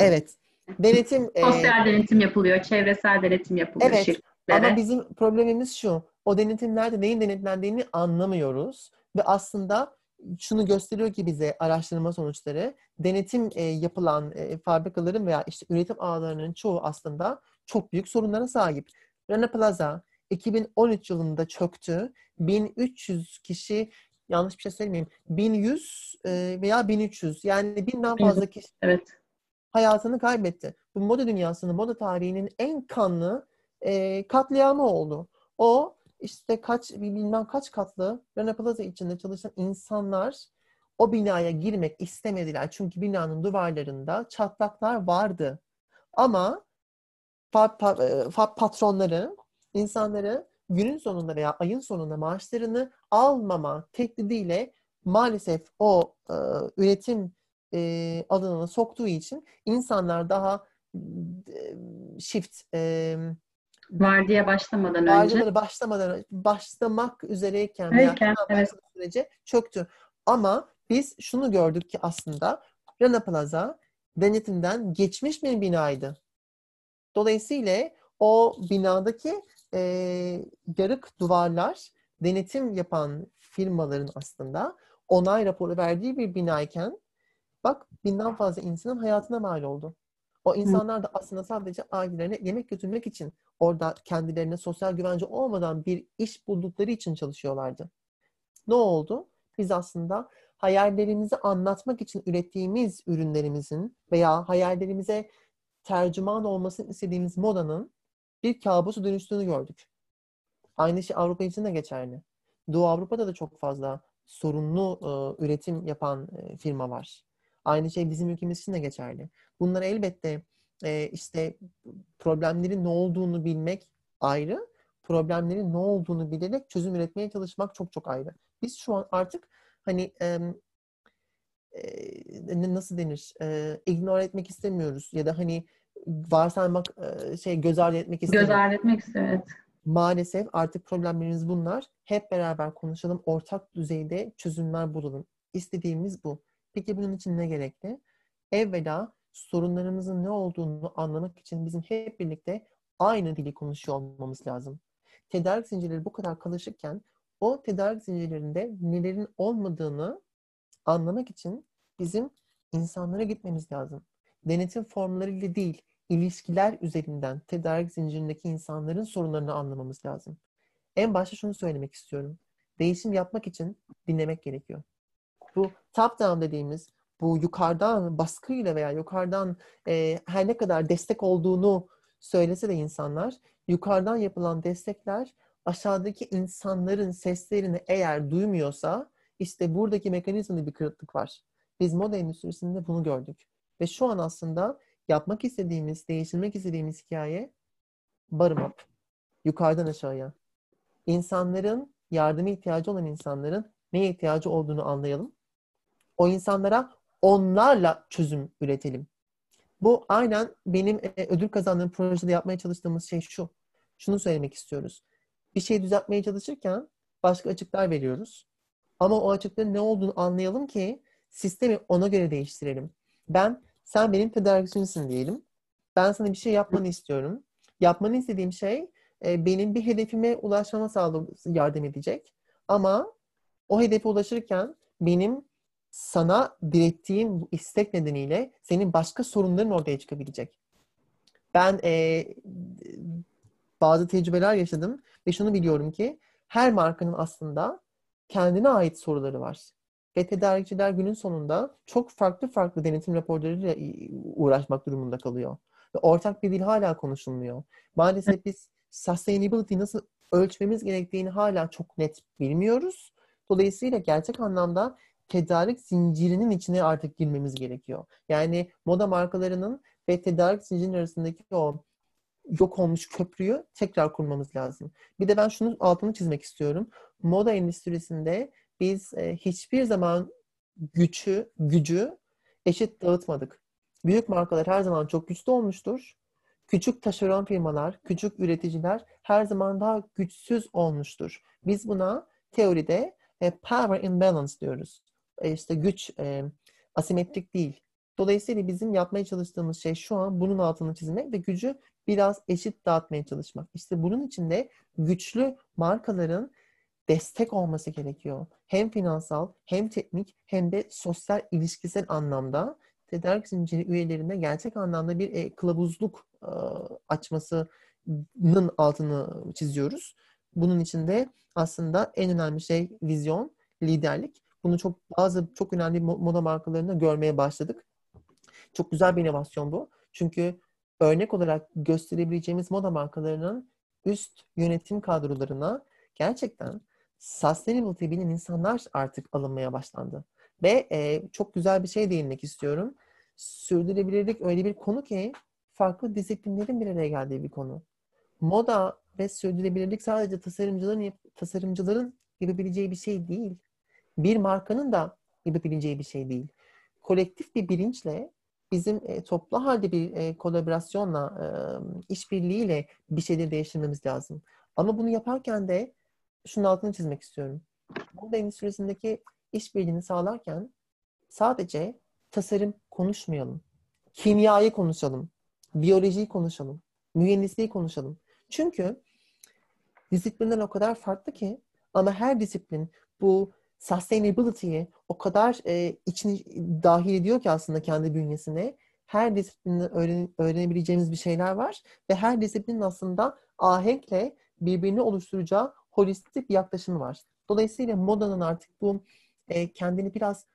[SPEAKER 3] Evet. Denetim.
[SPEAKER 2] Sosyal e, denetim yapılıyor, çevresel denetim yapılıyor.
[SPEAKER 3] Evet. Şirketlere. Ama bizim problemimiz şu. O denetimlerde neyin denetlendiğini anlamıyoruz. Ve aslında şunu gösteriyor ki bize araştırma sonuçları denetim e, yapılan e, fabrikaların veya işte üretim ağlarının çoğu aslında çok büyük sorunlara sahip. Rana Plaza 2013 yılında çöktü. 1300 kişi yanlış bir şey söylemeyeyim. 1100 e, veya 1300 yani binden fazla kişi
[SPEAKER 2] evet.
[SPEAKER 3] hayatını kaybetti. Bu moda dünyasının, moda tarihinin en kanlı e, katliamı oldu. O işte kaç bilmem kaç katlı Rana Plaza içinde çalışan insanlar o binaya girmek istemediler. Çünkü binanın duvarlarında çatlaklar vardı. Ama e, patronları insanları günün sonunda veya ayın sonunda maaşlarını almama teklidiyle maalesef o e, üretim e, alanına soktuğu için insanlar daha e, shift e,
[SPEAKER 2] Vardiya başlamadan önce.
[SPEAKER 3] başlamadan başlamak üzereyken
[SPEAKER 2] Öyleyken, evet.
[SPEAKER 3] sürece çöktü. Ama biz şunu gördük ki aslında Rana Plaza denetimden geçmiş bir binaydı. Dolayısıyla o binadaki e, yarık duvarlar denetim yapan firmaların aslında onay raporu verdiği bir binayken bak binden fazla insanın hayatına mal oldu. O insanlar da aslında sadece ailelerine yemek götürmek için orada kendilerine sosyal güvence olmadan bir iş buldukları için çalışıyorlardı. Ne oldu? Biz aslında hayallerimizi anlatmak için ürettiğimiz ürünlerimizin veya hayallerimize tercüman olmasını istediğimiz modanın bir kabusu dönüştüğünü gördük. Aynı şey Avrupa için de geçerli. Doğu Avrupa'da da çok fazla sorunlu e, üretim yapan e, firma var. Aynı şey bizim ülkemiz için de geçerli. Bunlar elbette e, işte problemlerin ne olduğunu bilmek ayrı, problemlerin ne olduğunu bilerek çözüm üretmeye çalışmak çok çok ayrı. Biz şu an artık hani e, e, nasıl denir? E, ignore etmek istemiyoruz ya da hani varsaymak e, şey göz ardı etmek istemiyoruz.
[SPEAKER 2] Göz ardı etmek istemiyoruz.
[SPEAKER 3] Maalesef artık problemlerimiz bunlar. Hep beraber konuşalım, ortak düzeyde çözümler bulalım. İstediğimiz bu. Peki bunun için ne gerekli? Evvela sorunlarımızın ne olduğunu anlamak için bizim hep birlikte aynı dili konuşuyor olmamız lazım. Tedarik zincirleri bu kadar karışıkken o tedarik zincirlerinde nelerin olmadığını anlamak için bizim insanlara gitmemiz lazım. denetim formlarıyla değil, ilişkiler üzerinden tedarik zincirindeki insanların sorunlarını anlamamız lazım. En başta şunu söylemek istiyorum. Değişim yapmak için dinlemek gerekiyor. Bu top down dediğimiz bu yukarıdan baskıyla veya yukarıdan e, her ne kadar destek olduğunu söylese de insanlar yukarıdan yapılan destekler aşağıdaki insanların seslerini eğer duymuyorsa işte buradaki mekanizmada bir kırıklık var. Biz moda endüstrisinde bunu gördük. Ve şu an aslında yapmak istediğimiz, değiştirmek istediğimiz hikaye bottom up. Yukarıdan aşağıya. İnsanların, yardıma ihtiyacı olan insanların neye ihtiyacı olduğunu anlayalım. O insanlara onlarla çözüm üretelim. Bu aynen benim e, ödül kazandığım projede yapmaya çalıştığımız şey şu. Şunu söylemek istiyoruz. Bir şey düzeltmeye çalışırken başka açıklar veriyoruz. Ama o açıkların ne olduğunu anlayalım ki sistemi ona göre değiştirelim. Ben, sen benim tedarikçimsin diyelim. Ben sana bir şey yapmanı istiyorum. Yapmanı istediğim şey e, benim bir hedefime ulaşmama sağlam yardım edecek. Ama o hedefe ulaşırken benim sana direttiğim bu istek nedeniyle senin başka sorunların ortaya çıkabilecek. Ben e, bazı tecrübeler yaşadım ve şunu biliyorum ki her markanın aslında kendine ait soruları var. Ve tedarikçiler günün sonunda çok farklı farklı denetim raporlarıyla uğraşmak durumunda kalıyor. Ve ortak bir dil hala konuşulmuyor. Maalesef biz sustainability nasıl ölçmemiz gerektiğini hala çok net bilmiyoruz. Dolayısıyla gerçek anlamda tedarik zincirinin içine artık girmemiz gerekiyor. Yani moda markalarının ve tedarik zincirinin arasındaki o yok olmuş köprüyü tekrar kurmamız lazım. Bir de ben şunu altını çizmek istiyorum. Moda endüstrisinde biz e, hiçbir zaman gücü, gücü eşit dağıtmadık. Büyük markalar her zaman çok güçlü olmuştur. Küçük taşeron firmalar, küçük üreticiler her zaman daha güçsüz olmuştur. Biz buna teoride e, power imbalance diyoruz. E, işte güç e, asimetrik değil. Dolayısıyla bizim yapmaya çalıştığımız şey şu an bunun altını çizmek ve gücü biraz eşit dağıtmaya çalışmak. İşte bunun için de güçlü markaların destek olması gerekiyor. Hem finansal, hem teknik, hem de sosyal ilişkisel anlamda tedarik zinciri üyelerine gerçek anlamda bir e, kılavuzluk e, açmasının altını çiziyoruz. Bunun için de aslında en önemli şey vizyon, liderlik. Bunu çok bazı çok önemli moda markalarında görmeye başladık. Çok güzel bir inovasyon bu. Çünkü örnek olarak gösterebileceğimiz moda markalarının üst yönetim kadrolarına gerçekten sustainability bilen insanlar artık alınmaya başlandı. Ve e, çok güzel bir şey değinmek istiyorum. Sürdürülebilirlik öyle bir konu ki farklı disiplinlerin bir araya geldiği bir konu. Moda ve sürdürülebilirlik sadece tasarımcıların tasarımcıların yapabileceği bir şey değil. Bir markanın da yapabileceği bir şey değil. Kolektif bir bilinçle bizim e, toplu halde bir e, kolaborasyonla, e, işbirliğiyle bir şeyleri değiştirmemiz lazım. Ama bunu yaparken de şunun altını çizmek istiyorum. Moda endüstrisindeki işbirliğini sağlarken sadece tasarım konuşmayalım. Kimyayı konuşalım. Biyolojiyi konuşalım. Mühendisliği konuşalım. Çünkü disiplinler o kadar farklı ki ama her disiplin bu sustainability'yi o kadar e, içini dahil ediyor ki aslında kendi bünyesine. Her disiplinde öğren, öğrenebileceğimiz bir şeyler var ve her disiplinin aslında ahenkle birbirini oluşturacağı holistik bir yaklaşımı var. Dolayısıyla modanın artık bu e, kendini biraz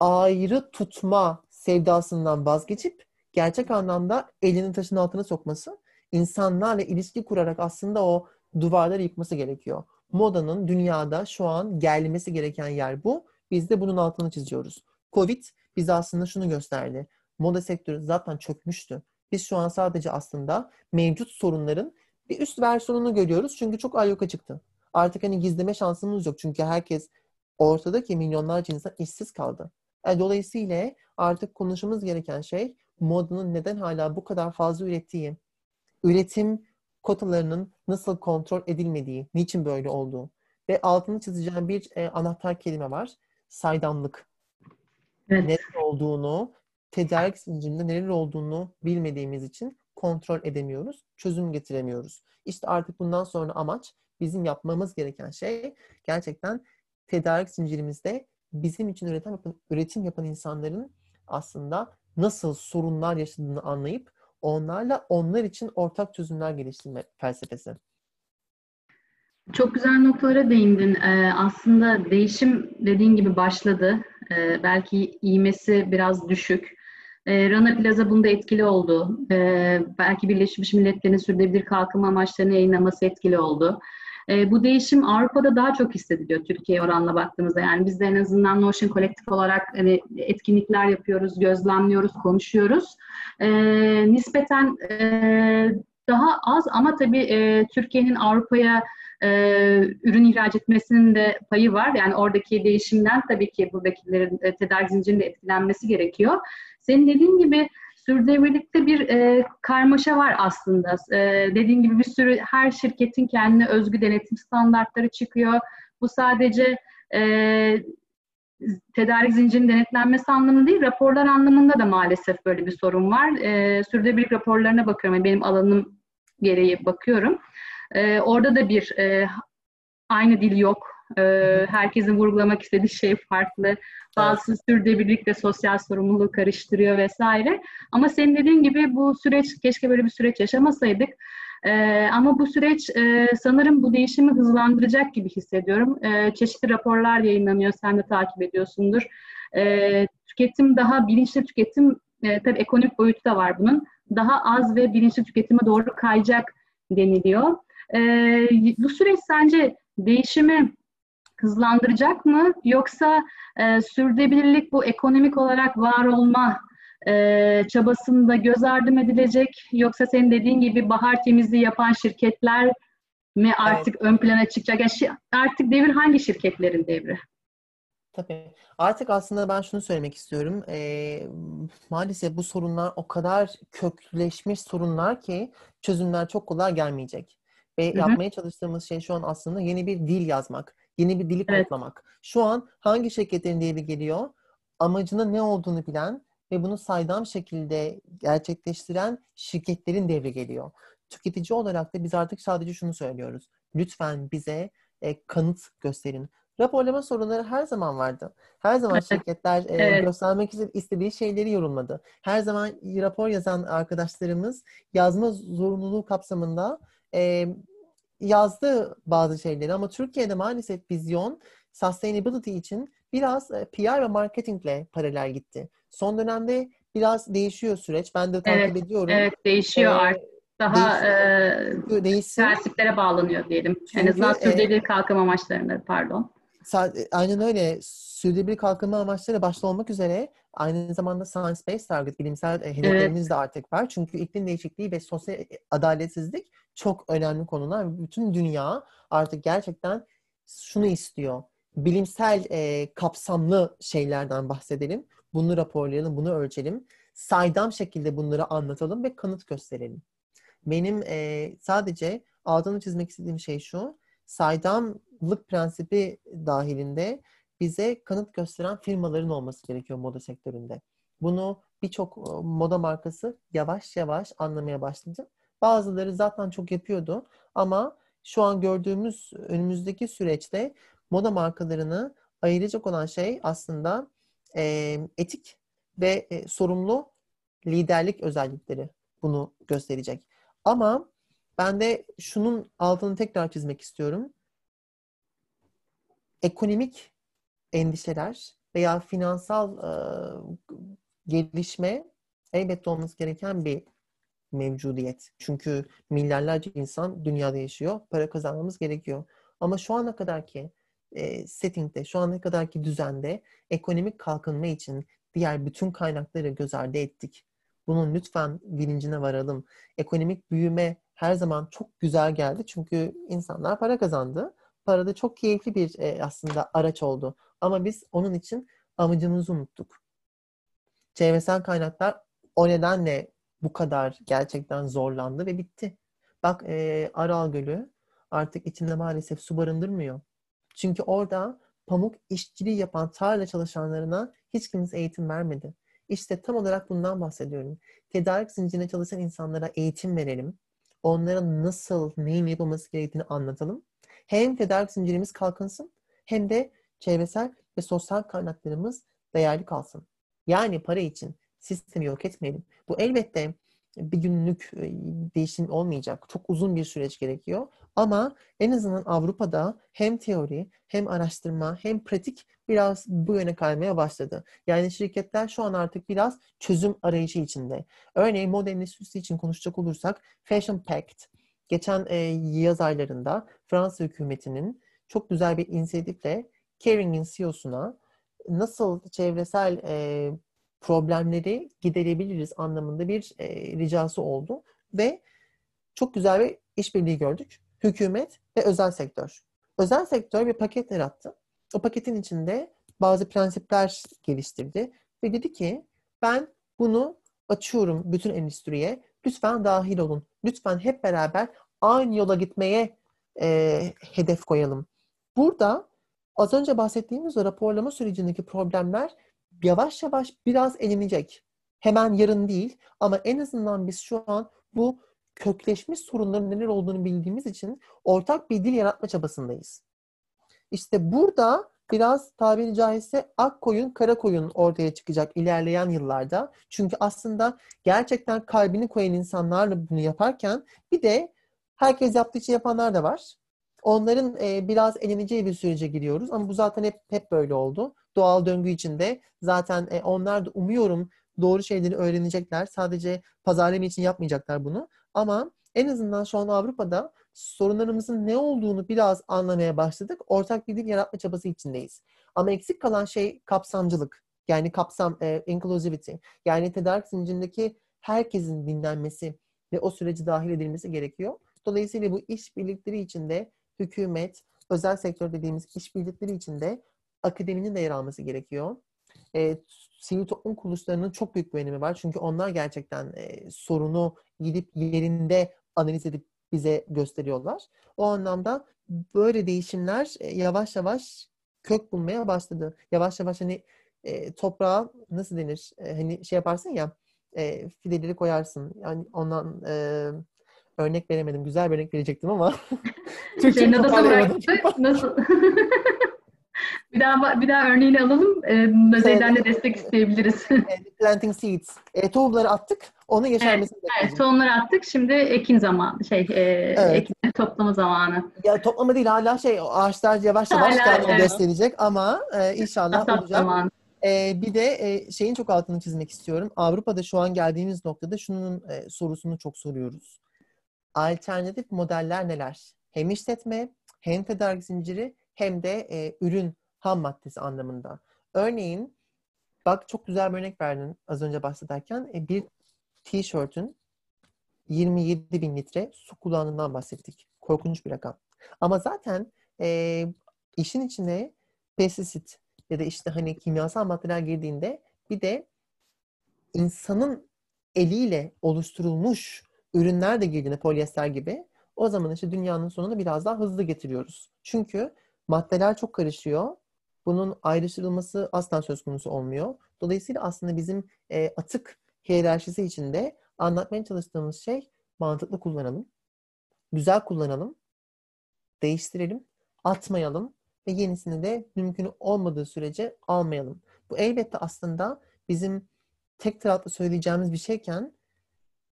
[SPEAKER 3] ayrı tutma sevdasından vazgeçip gerçek anlamda elini taşın altına sokması, insanlarla ilişki kurarak aslında o duvarları yıkması gerekiyor. Modanın dünyada şu an gelmesi gereken yer bu. Biz de bunun altını çiziyoruz. Covid bize aslında şunu gösterdi. Moda sektörü zaten çökmüştü. Biz şu an sadece aslında mevcut sorunların bir üst versiyonunu görüyoruz. Çünkü çok ayyuka çıktı. Artık hani gizleme şansımız yok. Çünkü herkes ortadaki milyonlarca insan işsiz kaldı. Yani e, dolayısıyla artık konuşmamız gereken şey modanın neden hala bu kadar fazla ürettiği, üretim kotalarının nasıl kontrol edilmediği, niçin böyle olduğu ve altını çizeceğim bir e, anahtar kelime var. Saydamlık. Evet. Neler olduğunu, tedarik zincirinde neler olduğunu bilmediğimiz için kontrol edemiyoruz, çözüm getiremiyoruz. İşte artık bundan sonra amaç bizim yapmamız gereken şey gerçekten tedarik zincirimizde bizim için üretim yapan, üretim yapan insanların aslında nasıl sorunlar yaşadığını anlayıp onlarla onlar için ortak çözümler geliştirme felsefesi.
[SPEAKER 2] Çok güzel noktalara değindin. Ee, aslında değişim dediğin gibi başladı. Ee, belki iğmesi biraz düşük. Ee, Rana Plaza bunda etkili oldu. Ee, belki Birleşmiş Milletler'in sürdürülebilir kalkınma amaçlarını yayınlaması etkili oldu. Ee, bu değişim Avrupa'da daha çok hissediliyor Türkiye oranla baktığımızda. Yani biz de en azından Notion kolektif olarak hani etkinlikler yapıyoruz, gözlemliyoruz, konuşuyoruz. Ee, nispeten e, daha az ama tabii e, Türkiye'nin Avrupa'ya e, ürün ihraç etmesinin de payı var. Yani oradaki değişimden tabii ki buradakilerin e, tedarik zincirinde etkilenmesi gerekiyor. Senin dediğin gibi sürdürülebilirlikte bir e, karmaşa var aslında. E, dediğin gibi bir sürü her şirketin kendine özgü denetim standartları çıkıyor. Bu sadece e, tedarik zincirinin denetlenmesi anlamında değil, raporlar anlamında da maalesef böyle bir sorun var. E, sürdürülebilirlik raporlarına bakıyorum. Yani benim alanım gereği bakıyorum. E, orada da bir e, aynı dil yok. E, herkesin vurgulamak istediği şey farklı. Bazı evet. sürdürülebilirlik ve sosyal sorumluluğu karıştırıyor vesaire. Ama senin dediğin gibi bu süreç, keşke böyle bir süreç yaşamasaydık. Ee, ama bu süreç e, sanırım bu değişimi hızlandıracak gibi hissediyorum. E, çeşitli raporlar yayınlanıyor, sen de takip ediyorsundur. E, tüketim daha bilinçli tüketim, e, tabii ekonomik boyutu da var bunun. Daha az ve bilinçli tüketime doğru kayacak deniliyor. E, bu süreç sence değişimi hızlandıracak mı? Yoksa e, sürdürülebilirlik bu ekonomik olarak var olma e, çabasında göz ardı edilecek? Yoksa senin dediğin gibi bahar temizliği yapan şirketler mi artık evet. ön plana çıkacak? Yani artık devir hangi şirketlerin devri?
[SPEAKER 3] Tabii. Artık aslında ben şunu söylemek istiyorum. E, maalesef bu sorunlar o kadar kökleşmiş sorunlar ki çözümler çok kolay gelmeyecek. Ve Hı-hı. yapmaya çalıştığımız şey şu an aslında yeni bir dil yazmak. Yeni bir dili evet. kodlamak. Şu an hangi şirketlerin devri geliyor? Amacının ne olduğunu bilen ve bunu saydam şekilde gerçekleştiren şirketlerin devri geliyor. Tüketici olarak da biz artık sadece şunu söylüyoruz. Lütfen bize e, kanıt gösterin. Raporlama sorunları her zaman vardı. Her zaman şirketler e, evet. göstermek istediği şeyleri yorumladı. Her zaman rapor yazan arkadaşlarımız yazma zorunluluğu kapsamında e, yazdı bazı şeyleri ama Türkiye'de maalesef vizyon sustainability için biraz e, PR ve marketingle paralel gitti. Son dönemde biraz değişiyor süreç. Ben de takip
[SPEAKER 2] evet,
[SPEAKER 3] ediyorum.
[SPEAKER 2] Evet değişiyor ee, artık. Daha değişsin, e, bağlanıyor diyelim. Çünkü, en azından sürdürülebilir e, kalkınma amaçlarında pardon.
[SPEAKER 3] Aynen öyle. Sürdürülebilir kalkınma amaçları başta olmak üzere aynı zamanda science based target bilimsel e, hedeflerimiz evet. de artık var. Çünkü iklim değişikliği ve sosyal adaletsizlik çok önemli konular. Bütün dünya artık gerçekten şunu istiyor. Bilimsel e, kapsamlı şeylerden bahsedelim. Bunu raporlayalım, bunu ölçelim. Saydam şekilde bunları anlatalım ve kanıt gösterelim. Benim e, sadece altını çizmek istediğim şey şu. Saydamlık prensibi dahilinde bize kanıt gösteren firmaların olması gerekiyor moda sektöründe. Bunu birçok moda markası yavaş yavaş anlamaya başladı. Bazıları zaten çok yapıyordu ama şu an gördüğümüz önümüzdeki süreçte moda markalarını ayıracak olan şey aslında e, etik ve e, sorumlu liderlik özellikleri bunu gösterecek. Ama ben de şunun altını tekrar çizmek istiyorum. Ekonomik endişeler veya finansal e, gelişme elbette olması gereken bir mevcudiyet. Çünkü milyarlarca insan dünyada yaşıyor. Para kazanmamız gerekiyor. Ama şu ana kadarki e, settingde, şu ana kadarki düzende ekonomik kalkınma için diğer bütün kaynakları göz ardı ettik. Bunun lütfen bilincine varalım. Ekonomik büyüme her zaman çok güzel geldi. Çünkü insanlar para kazandı. Para da çok keyifli bir e, aslında araç oldu. Ama biz onun için amacımızı unuttuk. Çevresel kaynaklar o nedenle bu kadar gerçekten zorlandı ve bitti. Bak e, Aral Gölü artık içinde maalesef su barındırmıyor. Çünkü orada pamuk işçiliği yapan tarla çalışanlarına hiç kimse eğitim vermedi. İşte tam olarak bundan bahsediyorum. Tedarik zincirine çalışan insanlara eğitim verelim. Onlara nasıl, neyin yapılması gerektiğini anlatalım. Hem tedarik zincirimiz kalkınsın hem de çevresel ve sosyal kaynaklarımız değerli kalsın. Yani para için sistemi yok etmeyelim. Bu elbette bir günlük e, değişim olmayacak. Çok uzun bir süreç gerekiyor. Ama en azından Avrupa'da hem teori hem araştırma hem pratik biraz bu yöne kaymaya başladı. Yani şirketler şu an artık biraz çözüm arayışı içinde. Örneğin moda endüstrisi için konuşacak olursak Fashion Pact geçen e, yaz aylarında Fransa hükümetinin çok güzel bir inisiyatifle Kering'in CEO'suna nasıl çevresel e, problemleri giderebiliriz anlamında bir e, ricası oldu ve çok güzel bir işbirliği gördük. Hükümet ve özel sektör. Özel sektör bir paket yarattı. O paketin içinde bazı prensipler geliştirdi ve dedi ki ben bunu açıyorum bütün endüstriye. Lütfen dahil olun. Lütfen hep beraber aynı yola gitmeye e, hedef koyalım. Burada az önce bahsettiğimiz o raporlama sürecindeki problemler yavaş yavaş biraz elenecek. Hemen yarın değil ama en azından biz şu an bu kökleşmiş sorunların neler olduğunu bildiğimiz için ortak bir dil yaratma çabasındayız. İşte burada biraz tabiri caizse ak koyun kara koyun ortaya çıkacak ilerleyen yıllarda. Çünkü aslında gerçekten kalbini koyan insanlarla bunu yaparken bir de herkes yaptığı için yapanlar da var. Onların e, biraz eleneceği bir sürece giriyoruz ama bu zaten hep hep böyle oldu. Doğal döngü içinde zaten e, onlar da umuyorum doğru şeyleri öğrenecekler. Sadece pazarlama için yapmayacaklar bunu. Ama en azından şu an Avrupa'da sorunlarımızın ne olduğunu biraz anlamaya başladık. Ortak bir dil yaratma çabası içindeyiz. Ama eksik kalan şey kapsamcılık. Yani kapsam, e, inclusivity. Yani tedarik zincirindeki herkesin dinlenmesi ve o süreci dahil edilmesi gerekiyor. Dolayısıyla bu iş birlikleri içinde hükümet, özel sektör dediğimiz iş birlikleri içinde akademinin de yer alması gerekiyor. E, sivil toplum kuruluşlarının çok büyük bir önemi var. Çünkü onlar gerçekten e, sorunu gidip yerinde analiz edip bize gösteriyorlar. O anlamda böyle değişimler e, yavaş yavaş kök bulmaya başladı. Yavaş yavaş hani e, toprağa nasıl denir? E, hani şey yaparsın ya e, fideleri koyarsın. Yani ondan e, örnek veremedim. Güzel bir örnek verecektim ama *laughs*
[SPEAKER 2] toparlayamadım. Nasıl? *laughs* bir daha bir daha örneğini alalım. E, de destek isteyebiliriz.
[SPEAKER 3] Planting seeds. E, tohumları attık. Onu yeşermesini
[SPEAKER 2] evet, evet, tohumları attık. Şimdi ekin zaman şey e, evet. ekin toplama zamanı.
[SPEAKER 3] Ya toplama değil hala şey ağaçlar yavaş yavaş kendini gösterecek ama e, inşallah
[SPEAKER 2] Hasat olacak. Zamanı.
[SPEAKER 3] E, bir de e, şeyin çok altını çizmek istiyorum. Avrupa'da şu an geldiğimiz noktada şunun e, sorusunu çok soruyoruz. Alternatif modeller neler? Hem işletme, hem tedarik zinciri, hem de e, ürün ham maddesi anlamında. Örneğin bak çok güzel bir örnek verdin az önce bahsederken. E, bir tişörtün 27 bin litre su kullandığından bahsettik. Korkunç bir rakam. Ama zaten e, işin içine pestisit ya da işte hani kimyasal maddeler girdiğinde bir de insanın eliyle oluşturulmuş ürünler de girdiğinde polyester gibi o zaman işte dünyanın sonunu biraz daha hızlı getiriyoruz. Çünkü maddeler çok karışıyor. Bunun ayrıştırılması asla söz konusu olmuyor. Dolayısıyla aslında bizim e, atık hiyerarşisi içinde anlatmaya çalıştığımız şey mantıklı kullanalım. Güzel kullanalım. Değiştirelim. Atmayalım. Ve yenisini de mümkün olmadığı sürece almayalım. Bu elbette aslında bizim tek taraflı söyleyeceğimiz bir şeyken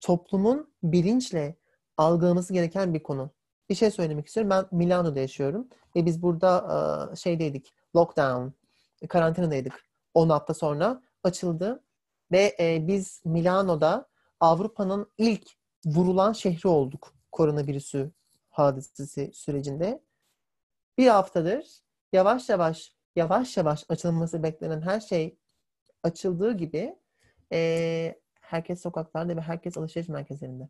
[SPEAKER 3] toplumun bilinçle algılaması gereken bir konu. Bir şey söylemek istiyorum. Ben Milano'da yaşıyorum ve biz burada şeydeydik, lockdown, karantinadaydık. 10 hafta sonra açıldı ve biz Milano'da Avrupa'nın ilk vurulan şehri olduk koronavirüsü hadisesi sürecinde. Bir haftadır yavaş yavaş yavaş yavaş açılması beklenen her şey açıldığı gibi e, herkes sokaklarda ve herkes alışveriş merkezlerinde.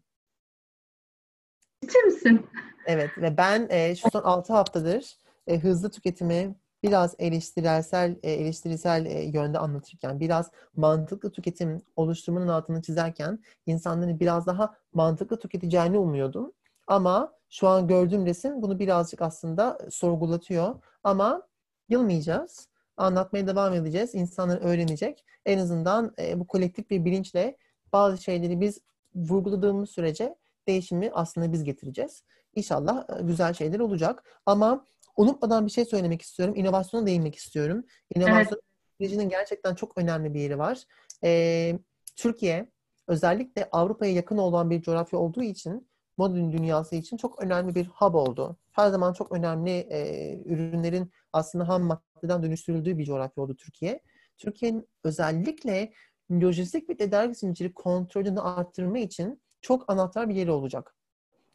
[SPEAKER 2] Ciddi misin?
[SPEAKER 3] Evet ve ben e, şu son 6 haftadır e, hızlı tüketimi biraz eleştirelsel e, eleştirisel e, yönde anlatırken, biraz mantıklı tüketim oluşturmanın altını çizerken insanların biraz daha mantıklı tüketeceğini umuyordum. Ama şu an gördüğüm resim bunu birazcık aslında sorgulatıyor. Ama yılmayacağız. Anlatmaya devam edeceğiz. İnsanlar öğrenecek. En azından e, bu kolektif bir bilinçle bazı şeyleri biz vurguladığımız sürece değişimi aslında biz getireceğiz. İnşallah e, güzel şeyler olacak. Ama unutmadan bir şey söylemek istiyorum. İnovasyona değinmek istiyorum. İnovasyon evet. sürecinin gerçekten çok önemli bir yeri var. Ee, Türkiye özellikle Avrupa'ya yakın olan bir coğrafya olduğu için modern dünyası için çok önemli bir hub oldu. Her zaman çok önemli e, ürünlerin aslında ham maddeden dönüştürüldüğü bir coğrafya oldu Türkiye. Türkiye'nin özellikle lojistik ve tedarik zinciri kontrolünü arttırma için çok anahtar bir yeri olacak.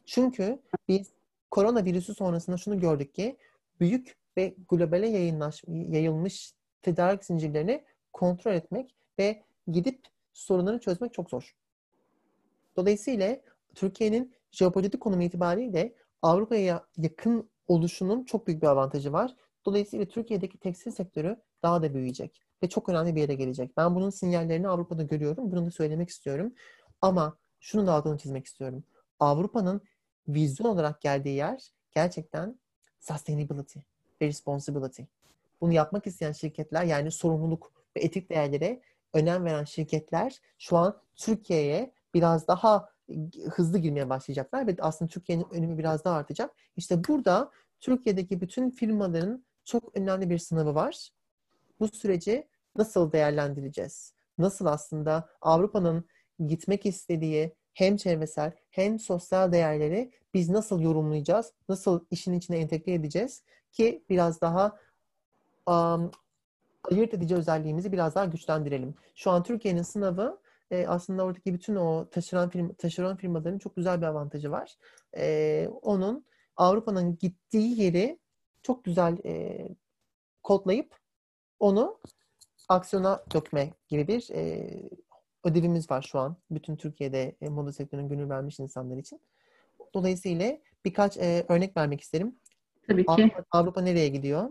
[SPEAKER 3] Çünkü biz koronavirüsü sonrasında şunu gördük ki büyük ve globale yayınlaş, yayılmış tedarik zincirlerini kontrol etmek ve gidip sorunları çözmek çok zor. Dolayısıyla Türkiye'nin jeopolitik konumu itibariyle Avrupa'ya yakın oluşunun çok büyük bir avantajı var. Dolayısıyla Türkiye'deki tekstil sektörü daha da büyüyecek ve çok önemli bir yere gelecek. Ben bunun sinyallerini Avrupa'da görüyorum. Bunu da söylemek istiyorum. Ama şunu da altını çizmek istiyorum. Avrupa'nın vizyon olarak geldiği yer gerçekten sustainability ve responsibility. Bunu yapmak isteyen şirketler yani sorumluluk ve etik değerlere önem veren şirketler şu an Türkiye'ye biraz daha hızlı girmeye başlayacaklar ve aslında Türkiye'nin önemi biraz daha artacak. İşte burada Türkiye'deki bütün firmaların çok önemli bir sınavı var. Bu süreci nasıl değerlendireceğiz? Nasıl aslında Avrupa'nın gitmek istediği hem çevresel hem sosyal değerleri biz nasıl yorumlayacağız? Nasıl işin içine entegre edeceğiz ki biraz daha um, ayırt edici özelliğimizi biraz daha güçlendirelim. Şu an Türkiye'nin sınavı e, aslında oradaki bütün o taşıran firma, taşeron firmaların çok güzel bir avantajı var. E, onun Avrupa'nın gittiği yeri çok güzel e, kodlayıp onu aksiyona dökme gibi bir e, ödevimiz var şu an. Bütün Türkiye'de e, moda sektörüne gönül vermiş insanlar için. Dolayısıyla birkaç e, örnek vermek isterim.
[SPEAKER 2] Tabii ki.
[SPEAKER 3] Avrupa, Avrupa nereye gidiyor?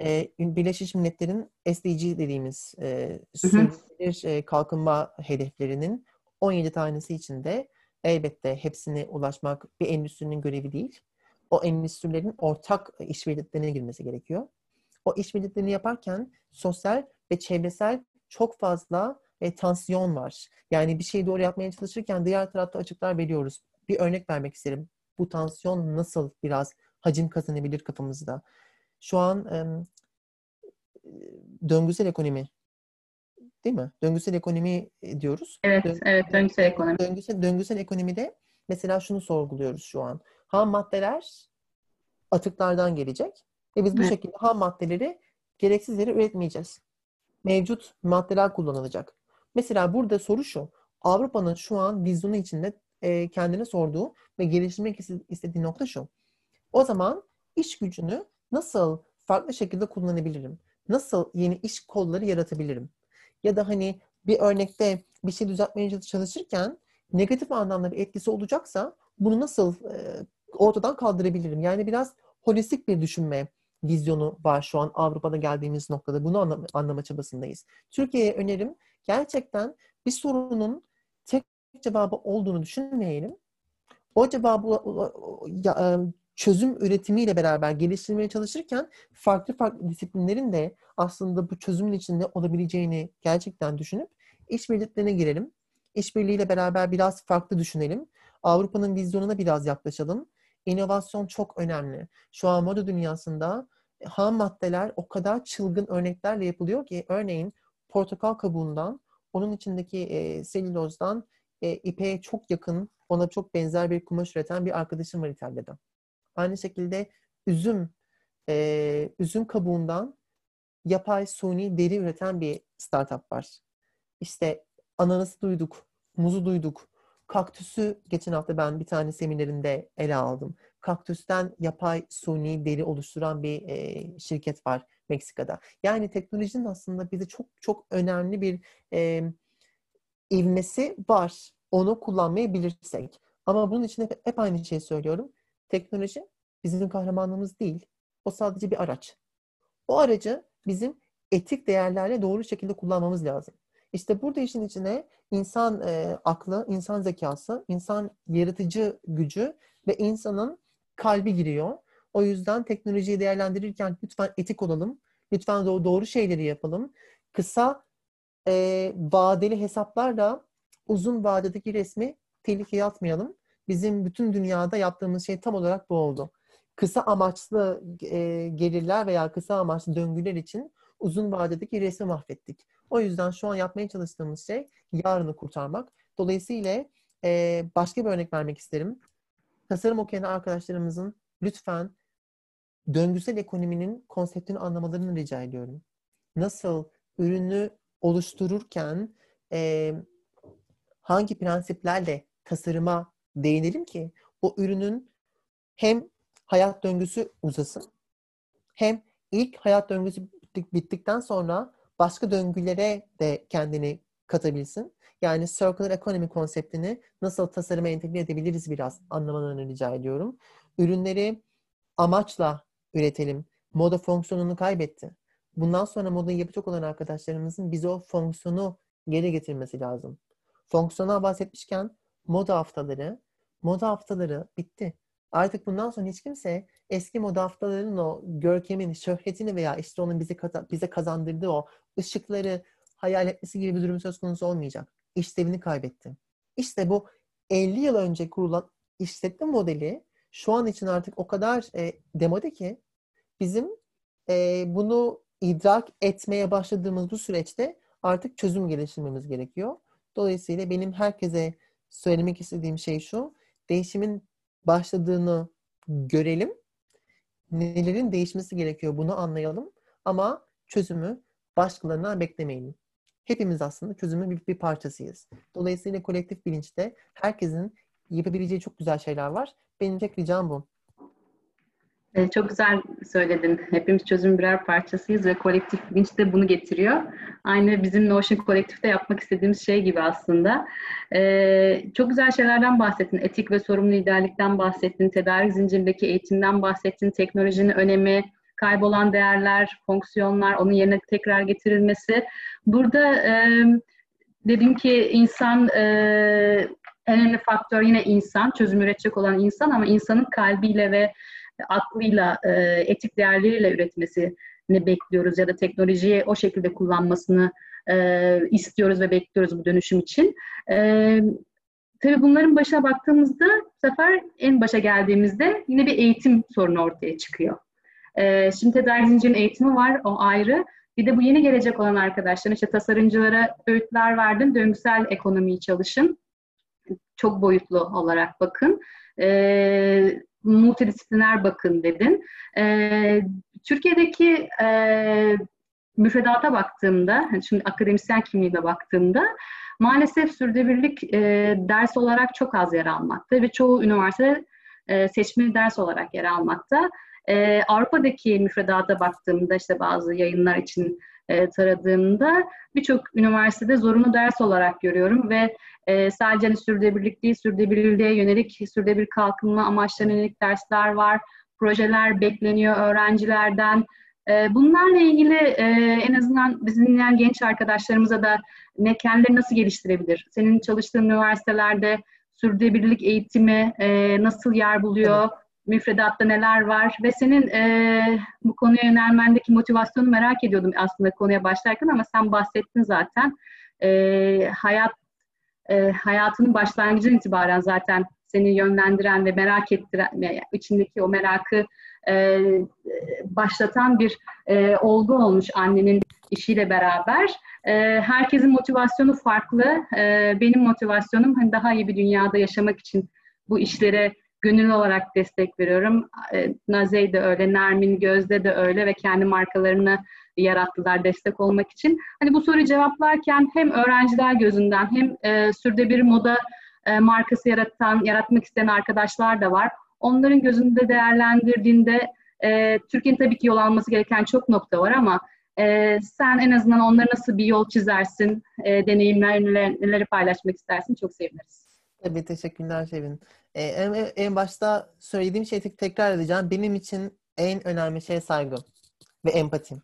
[SPEAKER 3] E, Birleşmiş Milletler'in SDG dediğimiz e, sürdürülebilir e, kalkınma hedeflerinin 17 tanesi içinde elbette hepsine ulaşmak bir endüstrinin görevi değil. O endüstrilerin ortak işbirliklerine girmesi gerekiyor. O işbirliklerini yaparken sosyal ve çevresel çok fazla e, tansiyon var. Yani bir şeyi doğru yapmaya çalışırken diğer tarafta açıklar veriyoruz. Bir örnek vermek isterim. Bu tansiyon nasıl biraz hacim kazanabilir kafamızda? Şu an e, döngüsel ekonomi değil mi? Döngüsel ekonomi diyoruz.
[SPEAKER 2] Evet, Döng- evet döngüsel ekonomi.
[SPEAKER 3] Döngüsel, döngüsel ekonomide mesela şunu sorguluyoruz şu an. Ham maddeler atıklardan gelecek ve biz bu evet. şekilde ham maddeleri gereksiz yere üretmeyeceğiz. Mevcut maddeler kullanılacak. Mesela burada soru şu. Avrupa'nın şu an vizyonu içinde e, kendine sorduğu ve geliştirmek istediği nokta şu. O zaman iş gücünü nasıl farklı şekilde kullanabilirim? Nasıl yeni iş kolları yaratabilirim? Ya da hani bir örnekte bir şey düzeltmeye çalışırken negatif anlamda bir etkisi olacaksa bunu nasıl e, ortadan kaldırabilirim? Yani biraz holistik bir düşünme vizyonu var şu an Avrupa'da geldiğimiz noktada. Bunu anlama, anlama çabasındayız. Türkiye'ye önerim gerçekten bir sorunun tek cevabı olduğunu düşünmeyelim. O cevabı çözüm üretimiyle beraber geliştirmeye çalışırken farklı farklı disiplinlerin de aslında bu çözümün içinde olabileceğini gerçekten düşünüp işbirliklerine girelim. İşbirliğiyle beraber biraz farklı düşünelim. Avrupa'nın vizyonuna biraz yaklaşalım. İnovasyon çok önemli. Şu an moda dünyasında ham maddeler o kadar çılgın örneklerle yapılıyor ki örneğin portakal kabuğundan onun içindeki e, selülozdan e, ipeğe çok yakın, ona çok benzer bir kumaş üreten bir arkadaşım var İtalya'da. Aynı şekilde üzüm e, üzüm kabuğundan yapay suni deri üreten bir startup var. İşte ananası duyduk, muzu duyduk, kaktüsü geçen hafta ben bir tane seminerinde ele aldım. Kaktüsten yapay suni deri oluşturan bir e, şirket var Meksika'da. Yani teknolojinin aslında bize çok çok önemli bir e, ivmesi var. Onu kullanmayı bilirsek. Ama bunun için hep, hep aynı şeyi söylüyorum. Teknoloji bizim kahramanımız değil. O sadece bir araç. O aracı bizim etik değerlerle doğru şekilde kullanmamız lazım. İşte burada işin içine insan e, aklı, insan zekası, insan yaratıcı gücü ve insanın kalbi giriyor. O yüzden teknolojiyi değerlendirirken lütfen etik olalım. Lütfen doğru, doğru şeyleri yapalım. Kısa e, vadeli hesaplarla uzun vadedeki resmi tehlikeye atmayalım. Bizim bütün dünyada yaptığımız şey tam olarak bu oldu kısa amaçlı e, gelirler veya kısa amaçlı döngüler için uzun vadedeki resmi mahvettik. O yüzden şu an yapmaya çalıştığımız şey yarını kurtarmak. Dolayısıyla e, başka bir örnek vermek isterim. Tasarım okuyan arkadaşlarımızın lütfen döngüsel ekonominin konseptini anlamalarını rica ediyorum. Nasıl ürünü oluştururken e, hangi prensiplerle tasarıma değinelim ki o ürünün hem hayat döngüsü uzasın hem ilk hayat döngüsü bittikten sonra başka döngülere de kendini katabilsin. Yani circular economy konseptini nasıl tasarıma entegre edebiliriz biraz anlamalarını rica ediyorum. Ürünleri amaçla üretelim. Moda fonksiyonunu kaybetti. Bundan sonra modayı yapacak olan arkadaşlarımızın bize o fonksiyonu geri getirmesi lazım. Fonksiyona bahsetmişken moda haftaları, moda haftaları bitti. Artık bundan sonra hiç kimse eski moda haftalarının o görkemin, şöhretini veya işte onun bize, bize kazandırdığı o ışıkları hayal etmesi gibi bir durum söz konusu olmayacak. İşlevini kaybetti. İşte bu 50 yıl önce kurulan işletme modeli şu an için artık o kadar e, demode ki bizim e, bunu idrak etmeye başladığımız bu süreçte artık çözüm geliştirmemiz gerekiyor. Dolayısıyla benim herkese söylemek istediğim şey şu. Değişimin başladığını görelim. Nelerin değişmesi gerekiyor bunu anlayalım. Ama çözümü başkalarından beklemeyin. Hepimiz aslında çözümün bir, bir parçasıyız. Dolayısıyla kolektif bilinçte herkesin yapabileceği çok güzel şeyler var. Benim tek ricam bu.
[SPEAKER 2] Ee, çok güzel söyledin. Hepimiz çözüm birer parçasıyız ve kolektif bilinç de bunu getiriyor. Aynı bizim Notion kolektifte yapmak istediğimiz şey gibi aslında. Ee, çok güzel şeylerden bahsettin. Etik ve sorumlu liderlikten bahsettin. Tedarik zincirindeki eğitimden bahsettin. Teknolojinin önemi, kaybolan değerler, fonksiyonlar, onun yerine tekrar getirilmesi. Burada e, dedim ki insan e, önemli faktör yine insan, çözüm üretecek olan insan ama insanın kalbiyle ve aklıyla, e, etik değerleriyle üretmesini bekliyoruz ya da teknolojiyi o şekilde kullanmasını e, istiyoruz ve bekliyoruz bu dönüşüm için. E, tabii bunların başına baktığımızda bu sefer en başa geldiğimizde yine bir eğitim sorunu ortaya çıkıyor. Şimdi tedarik zincirinin eğitimi var, o ayrı. Bir de bu yeni gelecek olan arkadaşlar, işte tasarımcılara öğütler verdim, döngüsel ekonomiyi çalışın. Çok boyutlu olarak bakın. E, multidisipliner bakın dedin. E, Türkiye'deki e, müfredata baktığımda, hani şimdi akademisyen kimliğine baktığımda maalesef sürdürülebilirlik e, ders olarak çok az yer almakta ve çoğu üniversite e, seçmeli ders olarak yer almakta. E, Avrupa'daki müfredata baktığımda işte bazı yayınlar için e, taradığımda birçok üniversitede zorunlu ders olarak görüyorum ve e, sadece hani sürdürülebilirlik değil, sürdürülebilirliğe yönelik, sürdürülebilir kalkınma amaçlarına yönelik dersler var, projeler bekleniyor öğrencilerden. E, bunlarla ilgili e, en azından bizim dinleyen genç arkadaşlarımıza da ne kendileri nasıl geliştirebilir? Senin çalıştığın üniversitelerde sürdürülebilirlik eğitimi e, nasıl yer buluyor? Evet müfredatta neler var ve senin e, bu konuya yönelmendeki motivasyonu merak ediyordum aslında konuya başlarken ama sen bahsettin zaten. E, hayat e, hayatının başlangıcından itibaren zaten seni yönlendiren ve merak ettiren, içindeki o merakı e, başlatan bir e, olgu olmuş annenin işiyle beraber. E, herkesin motivasyonu farklı. E, benim motivasyonum hani daha iyi bir dünyada yaşamak için bu işlere gönüllü olarak destek veriyorum. E, Nazey de öyle, Nermin Gözde de öyle ve kendi markalarını yarattılar destek olmak için. Hani bu soruyu cevaplarken hem öğrenciler gözünden hem e, sürde bir moda e, markası yaratan, yaratmak isteyen arkadaşlar da var. Onların gözünde değerlendirdiğinde e, Türkiye'nin tabii ki yol alması gereken çok nokta var ama sen en azından onlara nasıl bir yol çizersin, e, deneyimlerini neleri paylaşmak istersin çok seviniriz.
[SPEAKER 3] Tabii teşekkürler Şevin. Ee, en, en başta söylediğim şeyi tekrar edeceğim. Benim için en önemli şey saygı ve empati.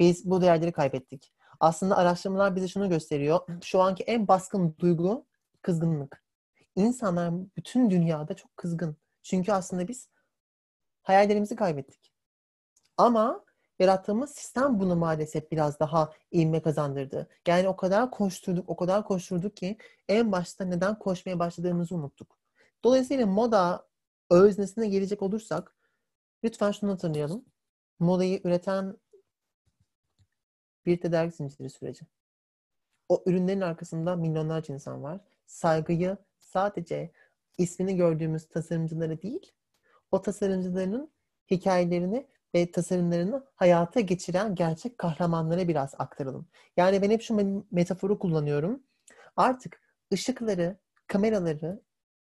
[SPEAKER 3] Biz bu değerleri kaybettik. Aslında araştırmalar bize şunu gösteriyor. Şu anki en baskın duygu kızgınlık. İnsanlar bütün dünyada çok kızgın. Çünkü aslında biz hayallerimizi kaybettik. Ama yarattığımız sistem bunu maalesef biraz daha ilme kazandırdı. Yani o kadar koşturduk, o kadar koşturduk ki en başta neden koşmaya başladığımızı unuttuk. Dolayısıyla moda öznesine gelecek olursak Lütfen şunu hatırlayalım. Modayı üreten bir tedarik zinciri süreci. O ürünlerin arkasında milyonlarca insan var. Saygıyı sadece ismini gördüğümüz tasarımcılara değil, o tasarımcıların hikayelerini ve tasarımlarını hayata geçiren gerçek kahramanlara biraz aktaralım. Yani ben hep şu metaforu kullanıyorum. Artık ışıkları, kameraları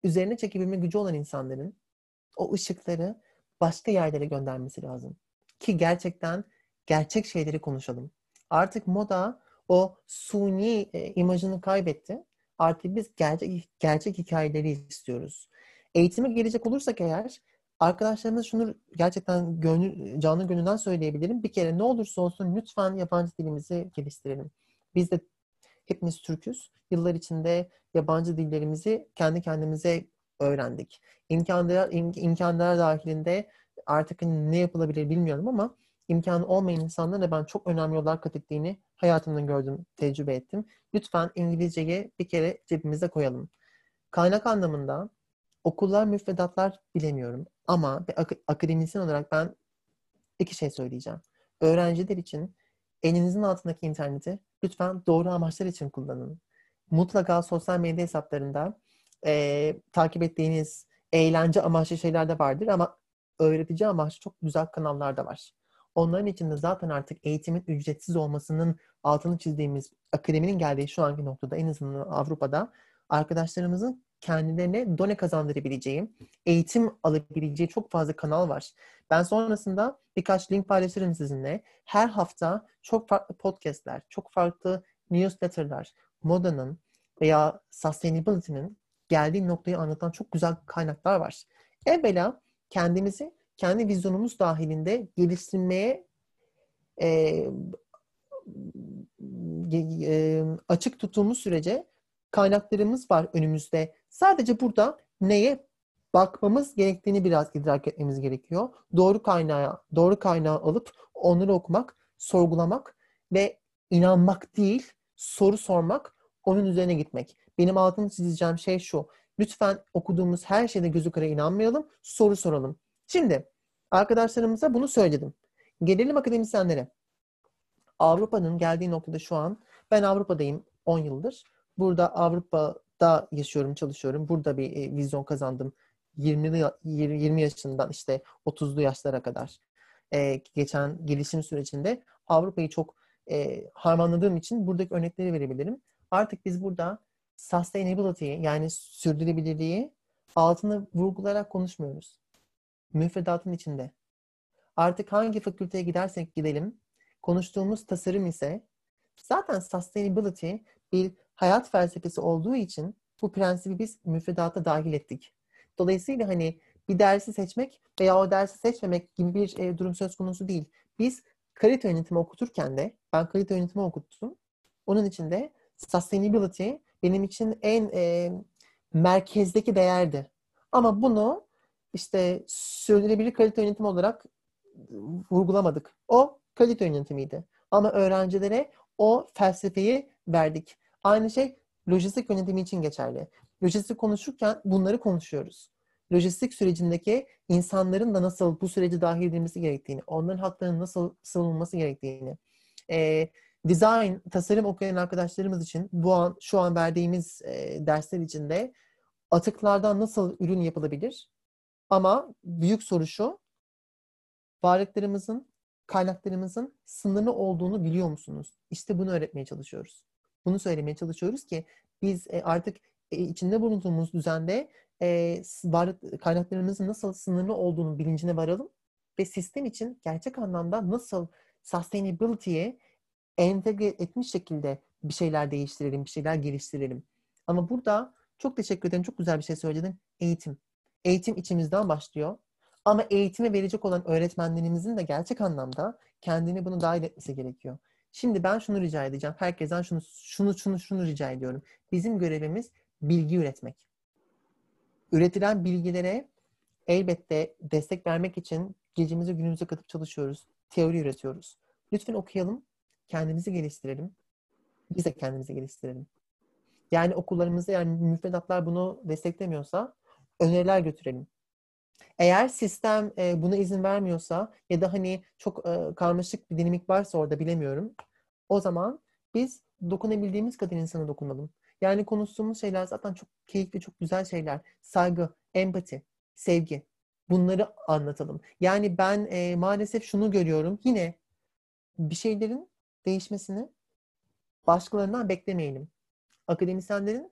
[SPEAKER 3] üzerine çekebilme gücü olan insanların o ışıkları başka yerlere göndermesi lazım. Ki gerçekten gerçek şeyleri konuşalım. Artık moda o suni e, imajını kaybetti. Artık biz gerçek, gerçek hikayeleri istiyoruz. Eğitime gelecek olursak eğer arkadaşlarımız şunu gerçekten gönül, canlı gönülden söyleyebilirim. Bir kere ne olursa olsun lütfen yabancı dilimizi geliştirelim. Biz de hepimiz Türküz. Yıllar içinde yabancı dillerimizi kendi kendimize öğrendik. İmkanlar, imkanlar dahilinde artık ne yapılabilir bilmiyorum ama imkanı olmayan insanlara ben çok önemli yollar kat ettiğini hayatımda gördüm, tecrübe ettim. Lütfen İngilizceyi bir kere cebimize koyalım. Kaynak anlamında okullar, müfredatlar bilemiyorum. Ama bir ak- akademisyen olarak ben iki şey söyleyeceğim. Öğrenciler için elinizin altındaki interneti lütfen doğru amaçlar için kullanın. Mutlaka sosyal medya hesaplarında e, takip ettiğiniz eğlence amaçlı şeyler de vardır ama öğretici amaçlı çok güzel kanallar da var. Onların içinde zaten artık eğitimin ücretsiz olmasının altını çizdiğimiz akademinin geldiği şu anki noktada en azından Avrupa'da arkadaşlarımızın kendilerine done kazandırabileceği, eğitim alabileceği çok fazla kanal var. Ben sonrasında birkaç link paylaşırım sizinle. Her hafta çok farklı podcastler, çok farklı newsletterlar, modanın veya sustainability'nin geldiği noktayı anlatan çok güzel kaynaklar var. Evvela kendimizi kendi vizyonumuz dahilinde geliştirmeye e, e, açık tuttuğumuz sürece kaynaklarımız var önümüzde. Sadece burada neye bakmamız gerektiğini biraz idrak etmemiz gerekiyor. Doğru kaynağı, doğru kaynağı alıp onları okumak, sorgulamak ve inanmak değil, soru sormak, onun üzerine gitmek. Benim altını çizeceğim şey şu. Lütfen okuduğumuz her şeyde gözü kara inanmayalım, soru soralım. Şimdi arkadaşlarımıza bunu söyledim. Gelelim akademisyenlere. Avrupa'nın geldiği noktada şu an, ben Avrupa'dayım 10 yıldır. Burada Avrupa'da yaşıyorum, çalışıyorum. Burada bir e, vizyon kazandım. 20 20 yaşından işte 30'lu yaşlara kadar e, geçen gelişim sürecinde Avrupa'yı çok e, harmanladığım için buradaki örnekleri verebilirim. Artık biz burada sustainability yani sürdürülebilirliği altını vurgulayarak konuşmuyoruz. Müfredatın içinde. Artık hangi fakülteye gidersek gidelim konuştuğumuz tasarım ise zaten sustainability bir hayat felsefesi olduğu için bu prensibi biz müfredata dahil ettik. Dolayısıyla hani bir dersi seçmek veya o dersi seçmemek gibi bir e, durum söz konusu değil. Biz kalite yönetimi okuturken de ben kalite yönetimi okuttum. Onun için de sustainability benim için en e, merkezdeki değerdi. Ama bunu işte sürdürülebilir kalite yönetimi olarak vurgulamadık. O kalite yönetimiydi. Ama öğrencilere o felsefeyi verdik. Aynı şey lojistik yönetimi için geçerli. Lojistik konuşurken bunları konuşuyoruz. Lojistik sürecindeki insanların da nasıl bu süreci dahil edilmesi gerektiğini, onların haklarının nasıl savunulması gerektiğini, e, design, tasarım okuyan arkadaşlarımız için bu an şu an verdiğimiz e, dersler içinde atıklardan nasıl ürün yapılabilir? Ama büyük soru şu, varlıklarımızın, kaynaklarımızın sınırlı olduğunu biliyor musunuz? İşte bunu öğretmeye çalışıyoruz. Bunu söylemeye çalışıyoruz ki biz e, artık e, içinde bulunduğumuz düzende e, varlık kaynaklarımızın nasıl sınırlı olduğunu bilincine varalım ve sistem için gerçek anlamda nasıl sustainability'ye entegre etmiş şekilde bir şeyler değiştirelim, bir şeyler geliştirelim. Ama burada çok teşekkür ederim. Çok güzel bir şey söyledin. Eğitim. Eğitim içimizden başlıyor. Ama eğitimi verecek olan öğretmenlerimizin de gerçek anlamda kendini bunu dahil etmesi gerekiyor. Şimdi ben şunu rica edeceğim. Herkesten şunu şunu şunu şunu rica ediyorum. Bizim görevimiz bilgi üretmek. Üretilen bilgilere elbette destek vermek için gecemizi günümüze katıp çalışıyoruz. Teori üretiyoruz. Lütfen okuyalım. Kendimizi geliştirelim. Biz de kendimizi geliştirelim. Yani okullarımızda yani müfredatlar bunu desteklemiyorsa öneriler götürelim. Eğer sistem e, buna izin vermiyorsa ya da hani çok e, karmaşık bir dinamik varsa orada bilemiyorum. O zaman biz dokunabildiğimiz kadar insana dokunalım. Yani konuştuğumuz şeyler zaten çok keyifli, çok güzel şeyler. Saygı, empati, sevgi. Bunları anlatalım. Yani ben e, maalesef şunu görüyorum. Yine bir şeylerin değişmesini başkalarından beklemeyelim. Akademisyenlerin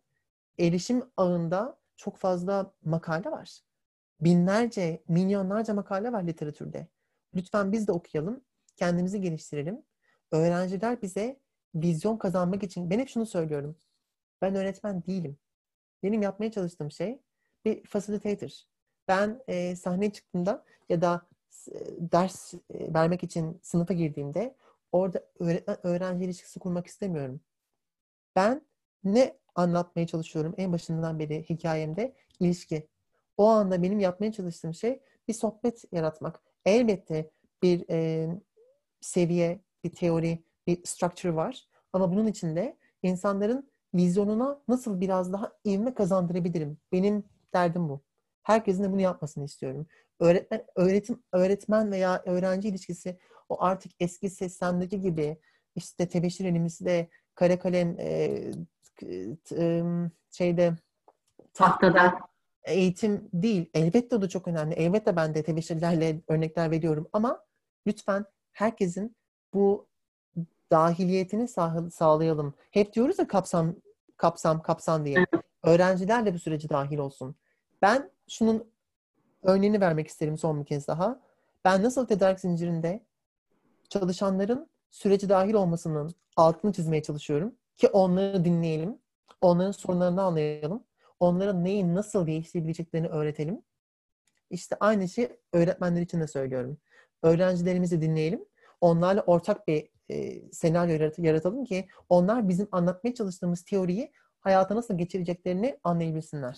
[SPEAKER 3] erişim ağında çok fazla makale var. Binlerce, milyonlarca makale var literatürde. Lütfen biz de okuyalım, kendimizi geliştirelim. Öğrenciler bize vizyon kazanmak için, ben hep şunu söylüyorum. Ben öğretmen değilim. Benim yapmaya çalıştığım şey bir facilitator. Ben e, sahneye çıktığımda ya da e, ders e, vermek için sınıfa girdiğimde orada öğretmen öğrenci ilişkisi kurmak istemiyorum. Ben ne anlatmaya çalışıyorum en başından beri hikayemde? ilişki. O anda benim yapmaya çalıştığım şey bir sohbet yaratmak. Elbette bir e, seviye, bir teori, bir structure var. Ama bunun içinde insanların vizyonuna nasıl biraz daha ivme kazandırabilirim? Benim derdim bu. Herkesin de bunu yapmasını istiyorum. Öğretmen, öğretim, öğretmen veya öğrenci ilişkisi o artık eski sistemdeki gibi işte tebeşir elimizde kare kalem e, e, şeyde
[SPEAKER 2] tahtada
[SPEAKER 3] eğitim değil. Elbette o da çok önemli. Elbette ben de tebeşirlerle örnekler veriyorum ama lütfen herkesin bu dahiliyetini sağ, sağlayalım. Hep diyoruz ya kapsam kapsam kapsam diye. Öğrenciler de bu süreci dahil olsun. Ben şunun örneğini vermek isterim son bir kez daha. Ben nasıl tedarik zincirinde çalışanların süreci dahil olmasının altını çizmeye çalışıyorum ki onları dinleyelim, onların sorunlarını anlayalım, onlara neyi nasıl değiştirebileceklerini öğretelim. İşte aynı şeyi öğretmenler için de söylüyorum. Öğrencilerimizi dinleyelim, onlarla ortak bir e, senaryo yaratalım ki onlar bizim anlatmaya çalıştığımız teoriyi hayata nasıl geçireceklerini anlayabilsinler.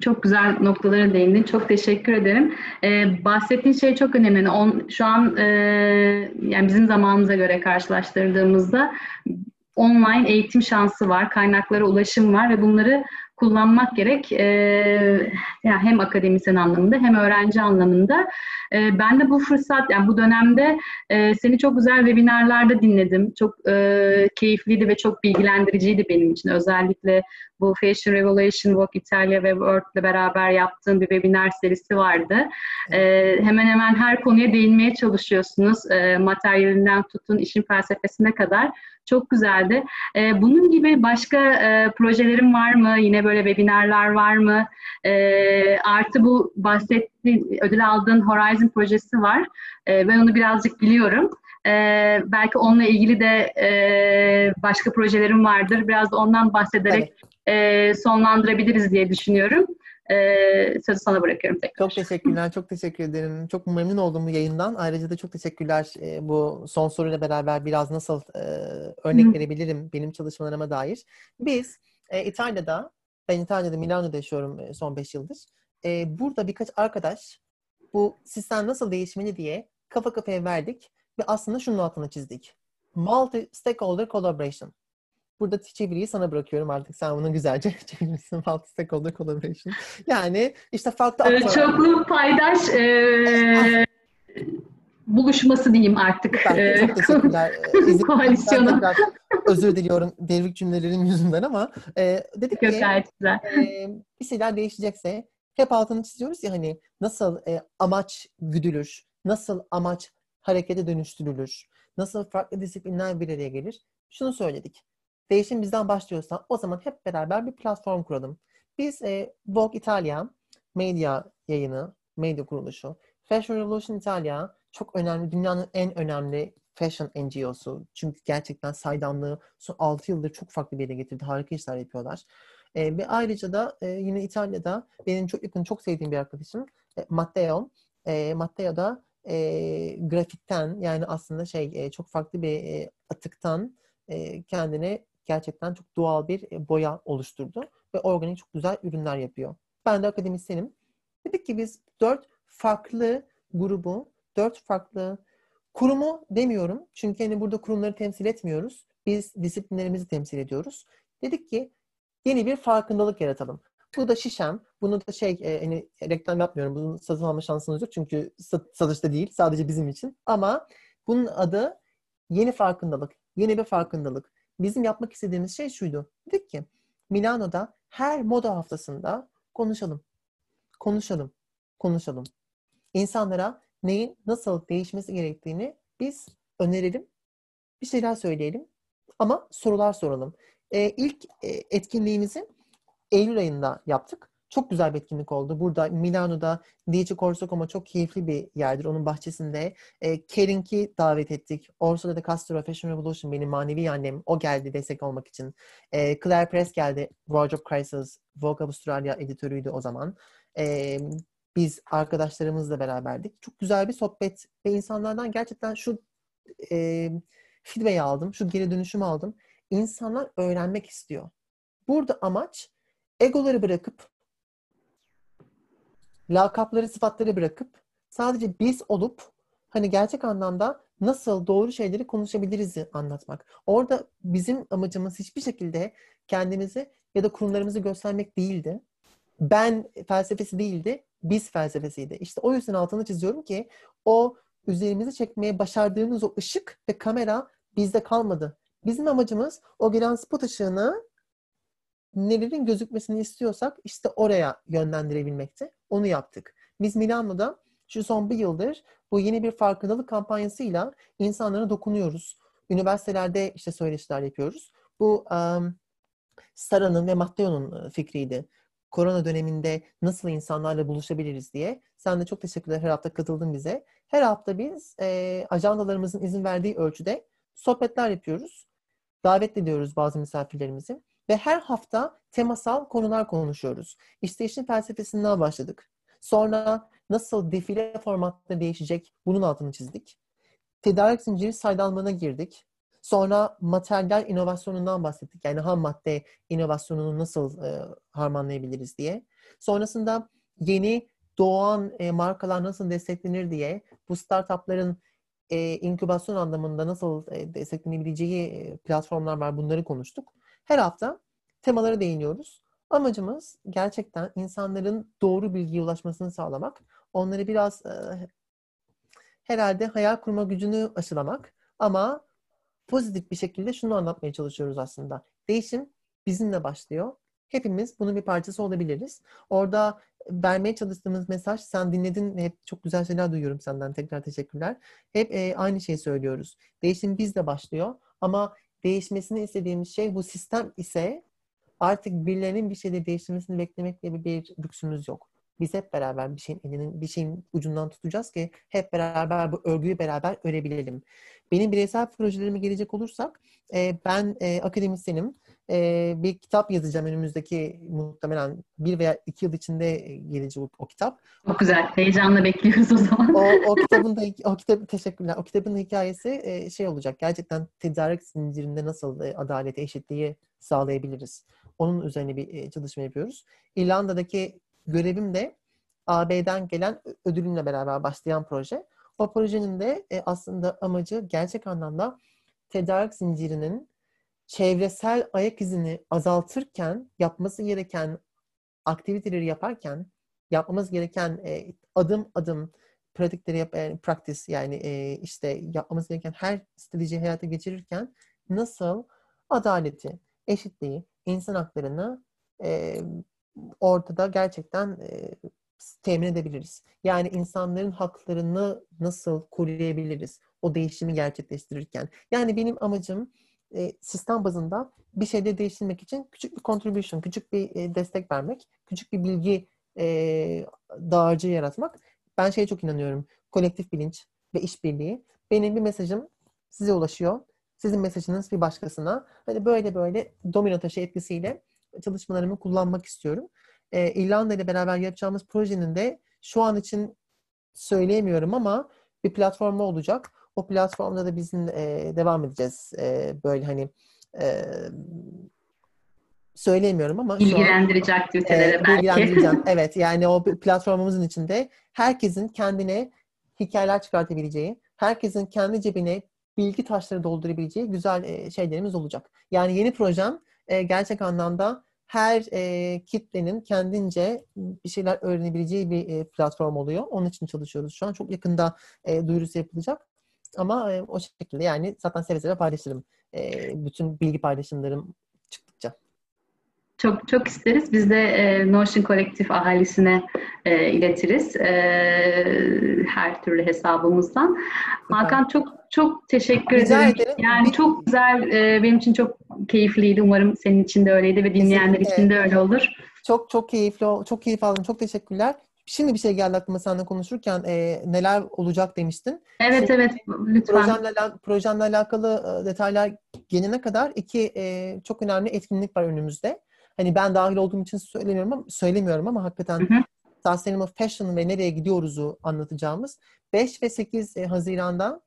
[SPEAKER 2] Çok güzel noktalara değindin. Çok teşekkür ederim. Ee, bahsettiğin şey çok önemli. On, şu an e, yani bizim zamanımıza göre karşılaştırdığımızda online eğitim şansı var, kaynaklara ulaşım var ve bunları kullanmak gerek. E, yani hem akademisyen anlamında hem öğrenci anlamında. E, ben de bu fırsat, yani bu dönemde e, seni çok güzel webinarlarda dinledim. Çok e, keyifliydi ve çok bilgilendiriciydi benim için. Özellikle bu Fashion Revolution Walk Italia ve World'le beraber yaptığım bir webinar serisi vardı. E, hemen hemen her konuya değinmeye çalışıyorsunuz. E, materyalinden tutun, işin felsefesine kadar. Çok güzeldi. E, bunun gibi başka e, projelerin var mı? Yine böyle webinarlar var mı? E, artı bu bahsettiğin, ödül aldığın Horizon projesi var. E, ben onu birazcık biliyorum. E, belki onunla ilgili de e, başka projelerim vardır. Biraz da ondan bahsederek evet. e, sonlandırabiliriz diye düşünüyorum. Ee, sözü sana bırakıyorum tekrar.
[SPEAKER 3] Çok teşekkürler, çok teşekkür ederim. Çok memnun oldum bu yayından. Ayrıca da çok teşekkürler e, bu son soruyla beraber biraz nasıl e, örnek Hı. verebilirim benim çalışmalarıma dair. Biz e, İtalya'da, ben İtalya'da Milano'da yaşıyorum e, son 5 yıldır. E, burada birkaç arkadaş bu sistem nasıl değişmeli diye kafa kafaya verdik ve aslında şunun altını çizdik. Multi-stakeholder collaboration. Burada çeviriyi sana bırakıyorum artık. Sen bunu güzelce *laughs* çevirirsin. Multi stakeholder collaboration. Yani işte farklı
[SPEAKER 2] ee, Çoklu paydaş e, buluşması diyeyim artık.
[SPEAKER 3] Süper, çok teşekkürler. *laughs* Koalisyonu. özür diliyorum devrik cümlelerin yüzünden ama e, dedik
[SPEAKER 2] Yok, ki.
[SPEAKER 3] E, bir şeyler değişecekse hep altını çiziyoruz ya hani nasıl e, amaç güdülür, nasıl amaç harekete dönüştürülür, nasıl farklı disiplinler bir araya gelir. Şunu söyledik değişim bizden başlıyorsa o zaman hep beraber bir platform kuralım. Biz e, Vogue Italia medya yayını, medya kuruluşu, Fashion Revolution Italia çok önemli, dünyanın en önemli fashion NGO'su. Çünkü gerçekten saydamlığı son 6 yıldır çok farklı bir yere getirdi. Harika işler yapıyorlar. E, ve ayrıca da e, yine İtalya'da benim çok yakın, çok sevdiğim bir arkadaşım e, Matteo. E, Matteo da e, grafikten yani aslında şey e, çok farklı bir e, atıktan e, kendine gerçekten çok doğal bir e, boya oluşturdu ve organik çok güzel ürünler yapıyor. Ben de akademisyenim. Dedik ki biz dört farklı grubu, dört farklı kurumu demiyorum. Çünkü hani burada kurumları temsil etmiyoruz. Biz disiplinlerimizi temsil ediyoruz. Dedik ki yeni bir farkındalık yaratalım. Bu da şişem. Bunu da şey e, hani reklam yapmıyorum. Bunun satın alma şansınız yok. Çünkü sat, satışta değil. Sadece bizim için. Ama bunun adı yeni farkındalık. Yeni bir farkındalık. Bizim yapmak istediğimiz şey şuydu. Dedik ki Milano'da her moda haftasında konuşalım. Konuşalım. Konuşalım. İnsanlara neyin nasıl değişmesi gerektiğini biz önerelim. Bir şeyler söyleyelim. Ama sorular soralım. Ee, ilk e, etkinliğimizi Eylül ayında yaptık. Çok güzel bir etkinlik oldu. Burada Milano'da Dieci Corso çok keyifli bir yerdir. Onun bahçesinde e, Kering'i davet ettik. Orso'da da Castro Fashion Revolution benim manevi annem. O geldi destek olmak için. E, Claire Press geldi. Wardrobe Crisis, Vogue Australia editörüydü o zaman. E, biz arkadaşlarımızla beraberdik. Çok güzel bir sohbet ve insanlardan gerçekten şu e, feedback'i aldım, şu geri dönüşümü aldım. İnsanlar öğrenmek istiyor. Burada amaç egoları bırakıp lakapları, sıfatları bırakıp sadece biz olup hani gerçek anlamda nasıl doğru şeyleri konuşabiliriz anlatmak. Orada bizim amacımız hiçbir şekilde kendimizi ya da kurumlarımızı göstermek değildi. Ben felsefesi değildi, biz felsefesiydi. İşte o yüzden altını çiziyorum ki o üzerimizi çekmeye başardığımız o ışık ve kamera bizde kalmadı. Bizim amacımız o gelen spot ışığını nelerin gözükmesini istiyorsak işte oraya yönlendirebilmekti. Onu yaptık. Biz Milano'da şu son bir yıldır bu yeni bir farkındalık kampanyasıyla insanlara dokunuyoruz. Üniversitelerde işte söyleşiler yapıyoruz. Bu um, Sara'nın ve Matteo'nun fikriydi. Korona döneminde nasıl insanlarla buluşabiliriz diye. Sen de çok teşekkürler her hafta katıldın bize. Her hafta biz e, ajandalarımızın izin verdiği ölçüde sohbetler yapıyoruz. Davet ediyoruz bazı misafirlerimizi. Ve her hafta temasal konular konuşuyoruz. İşte felsefesinden başladık. Sonra nasıl defile formatları değişecek bunun altını çizdik. Tedarik zinciri saydalmana girdik. Sonra materyal inovasyonundan bahsettik. Yani ham madde inovasyonunu nasıl e, harmanlayabiliriz diye. Sonrasında yeni doğan e, markalar nasıl desteklenir diye bu startupların e, inkübasyon anlamında nasıl e, desteklenebileceği e, platformlar var bunları konuştuk. Her hafta temalara değiniyoruz. Amacımız gerçekten insanların doğru bilgiye ulaşmasını sağlamak. Onları biraz e, herhalde hayal kurma gücünü aşılamak. Ama pozitif bir şekilde şunu anlatmaya çalışıyoruz aslında. Değişim bizimle başlıyor. Hepimiz bunun bir parçası olabiliriz. Orada vermeye çalıştığımız mesaj sen dinledin hep çok güzel şeyler duyuyorum senden tekrar teşekkürler. Hep e, aynı şeyi söylüyoruz. Değişim bizle başlıyor ama değişmesini istediğimiz şey bu sistem ise artık birilerinin bir şeyde değiştirmesini beklemek gibi bir lüksümüz yok. Biz hep beraber bir şeyin elinin, bir şeyin ucundan tutacağız ki hep beraber bu örgüyü beraber örebilelim. Benim bireysel projelerime gelecek olursak e, ben e, akademisyenim. E, bir kitap yazacağım önümüzdeki muhtemelen bir veya iki yıl içinde gelecek o, o kitap.
[SPEAKER 2] Çok güzel. Heyecanla bekliyoruz o zaman.
[SPEAKER 3] o, o *laughs* kitabın da o kitap teşekkürler. O kitabın hikayesi e, şey olacak. Gerçekten tedarik zincirinde nasıl e, adaleti, eşitliği sağlayabiliriz. Onun üzerine bir e, çalışma yapıyoruz. İrlanda'daki görevim de AB'den gelen ödülümle beraber başlayan proje. O projenin de e, aslında amacı gerçek anlamda tedarik zincirinin çevresel ayak izini azaltırken yapması gereken aktiviteleri yaparken yapmamız gereken e, adım adım pratikleri yap, yani practice yani e, işte yapmamız gereken her strateji hayata geçirirken nasıl adaleti, eşitliği, insan haklarını e, ortada gerçekten e, temin edebiliriz. Yani insanların haklarını nasıl koruyabiliriz o değişimi gerçekleştirirken. Yani benim amacım e, sistem bazında bir şeyde değiştirmek için küçük bir contribution, küçük bir e, destek vermek, küçük bir bilgi e, dağarcığı yaratmak. Ben şeye çok inanıyorum. Kolektif bilinç ve işbirliği. Benim bir mesajım size ulaşıyor. Sizin mesajınız bir başkasına. Hani böyle böyle domino taşı etkisiyle çalışmalarımı kullanmak istiyorum. Ee, İrlanda ile beraber yapacağımız projenin de şu an için söyleyemiyorum ama bir platformu olacak. O platformda da bizim e, devam edeceğiz. E, böyle hani e, söyleyemiyorum ama
[SPEAKER 2] bilgilendirici an, aktivitelere e, belki. *laughs*
[SPEAKER 3] Evet yani o platformumuzun içinde herkesin kendine hikayeler çıkartabileceği, herkesin kendi cebine bilgi taşları doldurabileceği güzel e, şeylerimiz olacak. Yani yeni projem e, gerçek anlamda her e, kitlenin kendince bir şeyler öğrenebileceği bir e, platform oluyor. Onun için çalışıyoruz şu an. Çok yakında e, duyurusu yapılacak. Ama e, o şekilde yani zaten seve seve paylaşırım. E, bütün bilgi paylaşımlarım çıktıkça.
[SPEAKER 2] Çok çok isteriz. Biz de e, Notion Kolektif ahalisine e, iletiriz. E, her türlü hesabımızdan. Süper. Hakan çok çok teşekkür Rica ederim. ederim. Yani bir... çok güzel, e, benim için çok keyifliydi. Umarım senin için de öyleydi ve dinleyenler Kesinlikle. için de öyle olur.
[SPEAKER 3] Çok çok keyifli, çok keyif aldım. Çok teşekkürler. Şimdi bir şey geldi aklıma seninle konuşurken e, neler olacak demiştin.
[SPEAKER 2] Evet Şimdi, evet lütfen.
[SPEAKER 3] Projemle, projemle alakalı detaylar gelene kadar iki e, çok önemli etkinlik var önümüzde. Hani ben dahil olduğum için söylemiyorum ama söylemiyorum ama hakikaten hı hı. Sustainable Fashion ve nereye gidiyoruzu anlatacağımız 5 ve 8 e, Haziran'da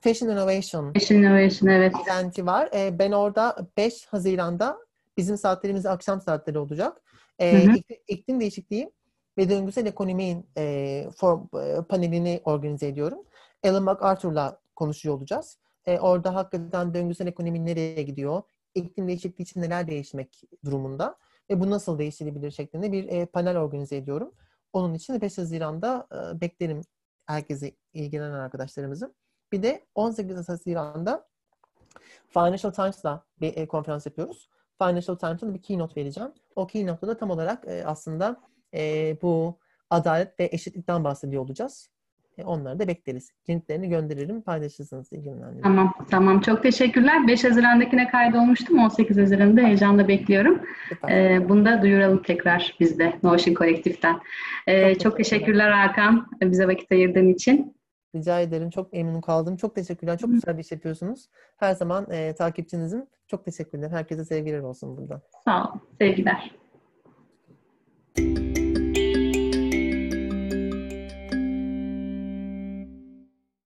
[SPEAKER 3] Fashion Innovation
[SPEAKER 2] Fashion Innovation evet.
[SPEAKER 3] eventi var. E, ben orada 5 Haziran'da bizim saatlerimiz akşam saatleri olacak. E. İklim değişikliği ve döngüsel ekonominin e, form, e, panelini organize ediyorum. Alan MacArthur'la konuşuyor olacağız. E, orada hakikaten döngüsel ekonomi nereye gidiyor? iklim değişikliği için neler değişmek durumunda ve bu nasıl değiştirilebilir şeklinde bir e, panel organize ediyorum. Onun için 5 Haziran'da e, beklerim herkese ilgilenen arkadaşlarımızı. Bir de 18 Haziran'da Financial Times'la bir e, konferans yapıyoruz. Financial Times'ta bir keynote vereceğim. O keynote'da da tam olarak e, aslında e, bu adalet ve eşitlikten bahsediyor olacağız. E, onları da bekleriz. Linklerini gönderirim, paylaşırsınız ilgilenenleri.
[SPEAKER 2] Tamam, tamam. Çok teşekkürler. 5 Haziran'dakine kaydolmuştum. 18 Haziran'da heyecanla bekliyorum. Ee, bunu da duyuralım tekrar biz de Notion Kolektif'ten. Ee, çok, çok teşekkürler Hakan bize vakit ayırdığın için.
[SPEAKER 3] Rica ederim. Çok memnun kaldım. Çok teşekkürler. Çok güzel bir iş yapıyorsunuz. Her zaman e, takipçinizim. Çok teşekkürler. Herkese sevgiler olsun buradan.
[SPEAKER 2] Sağ olun. Sevgiler.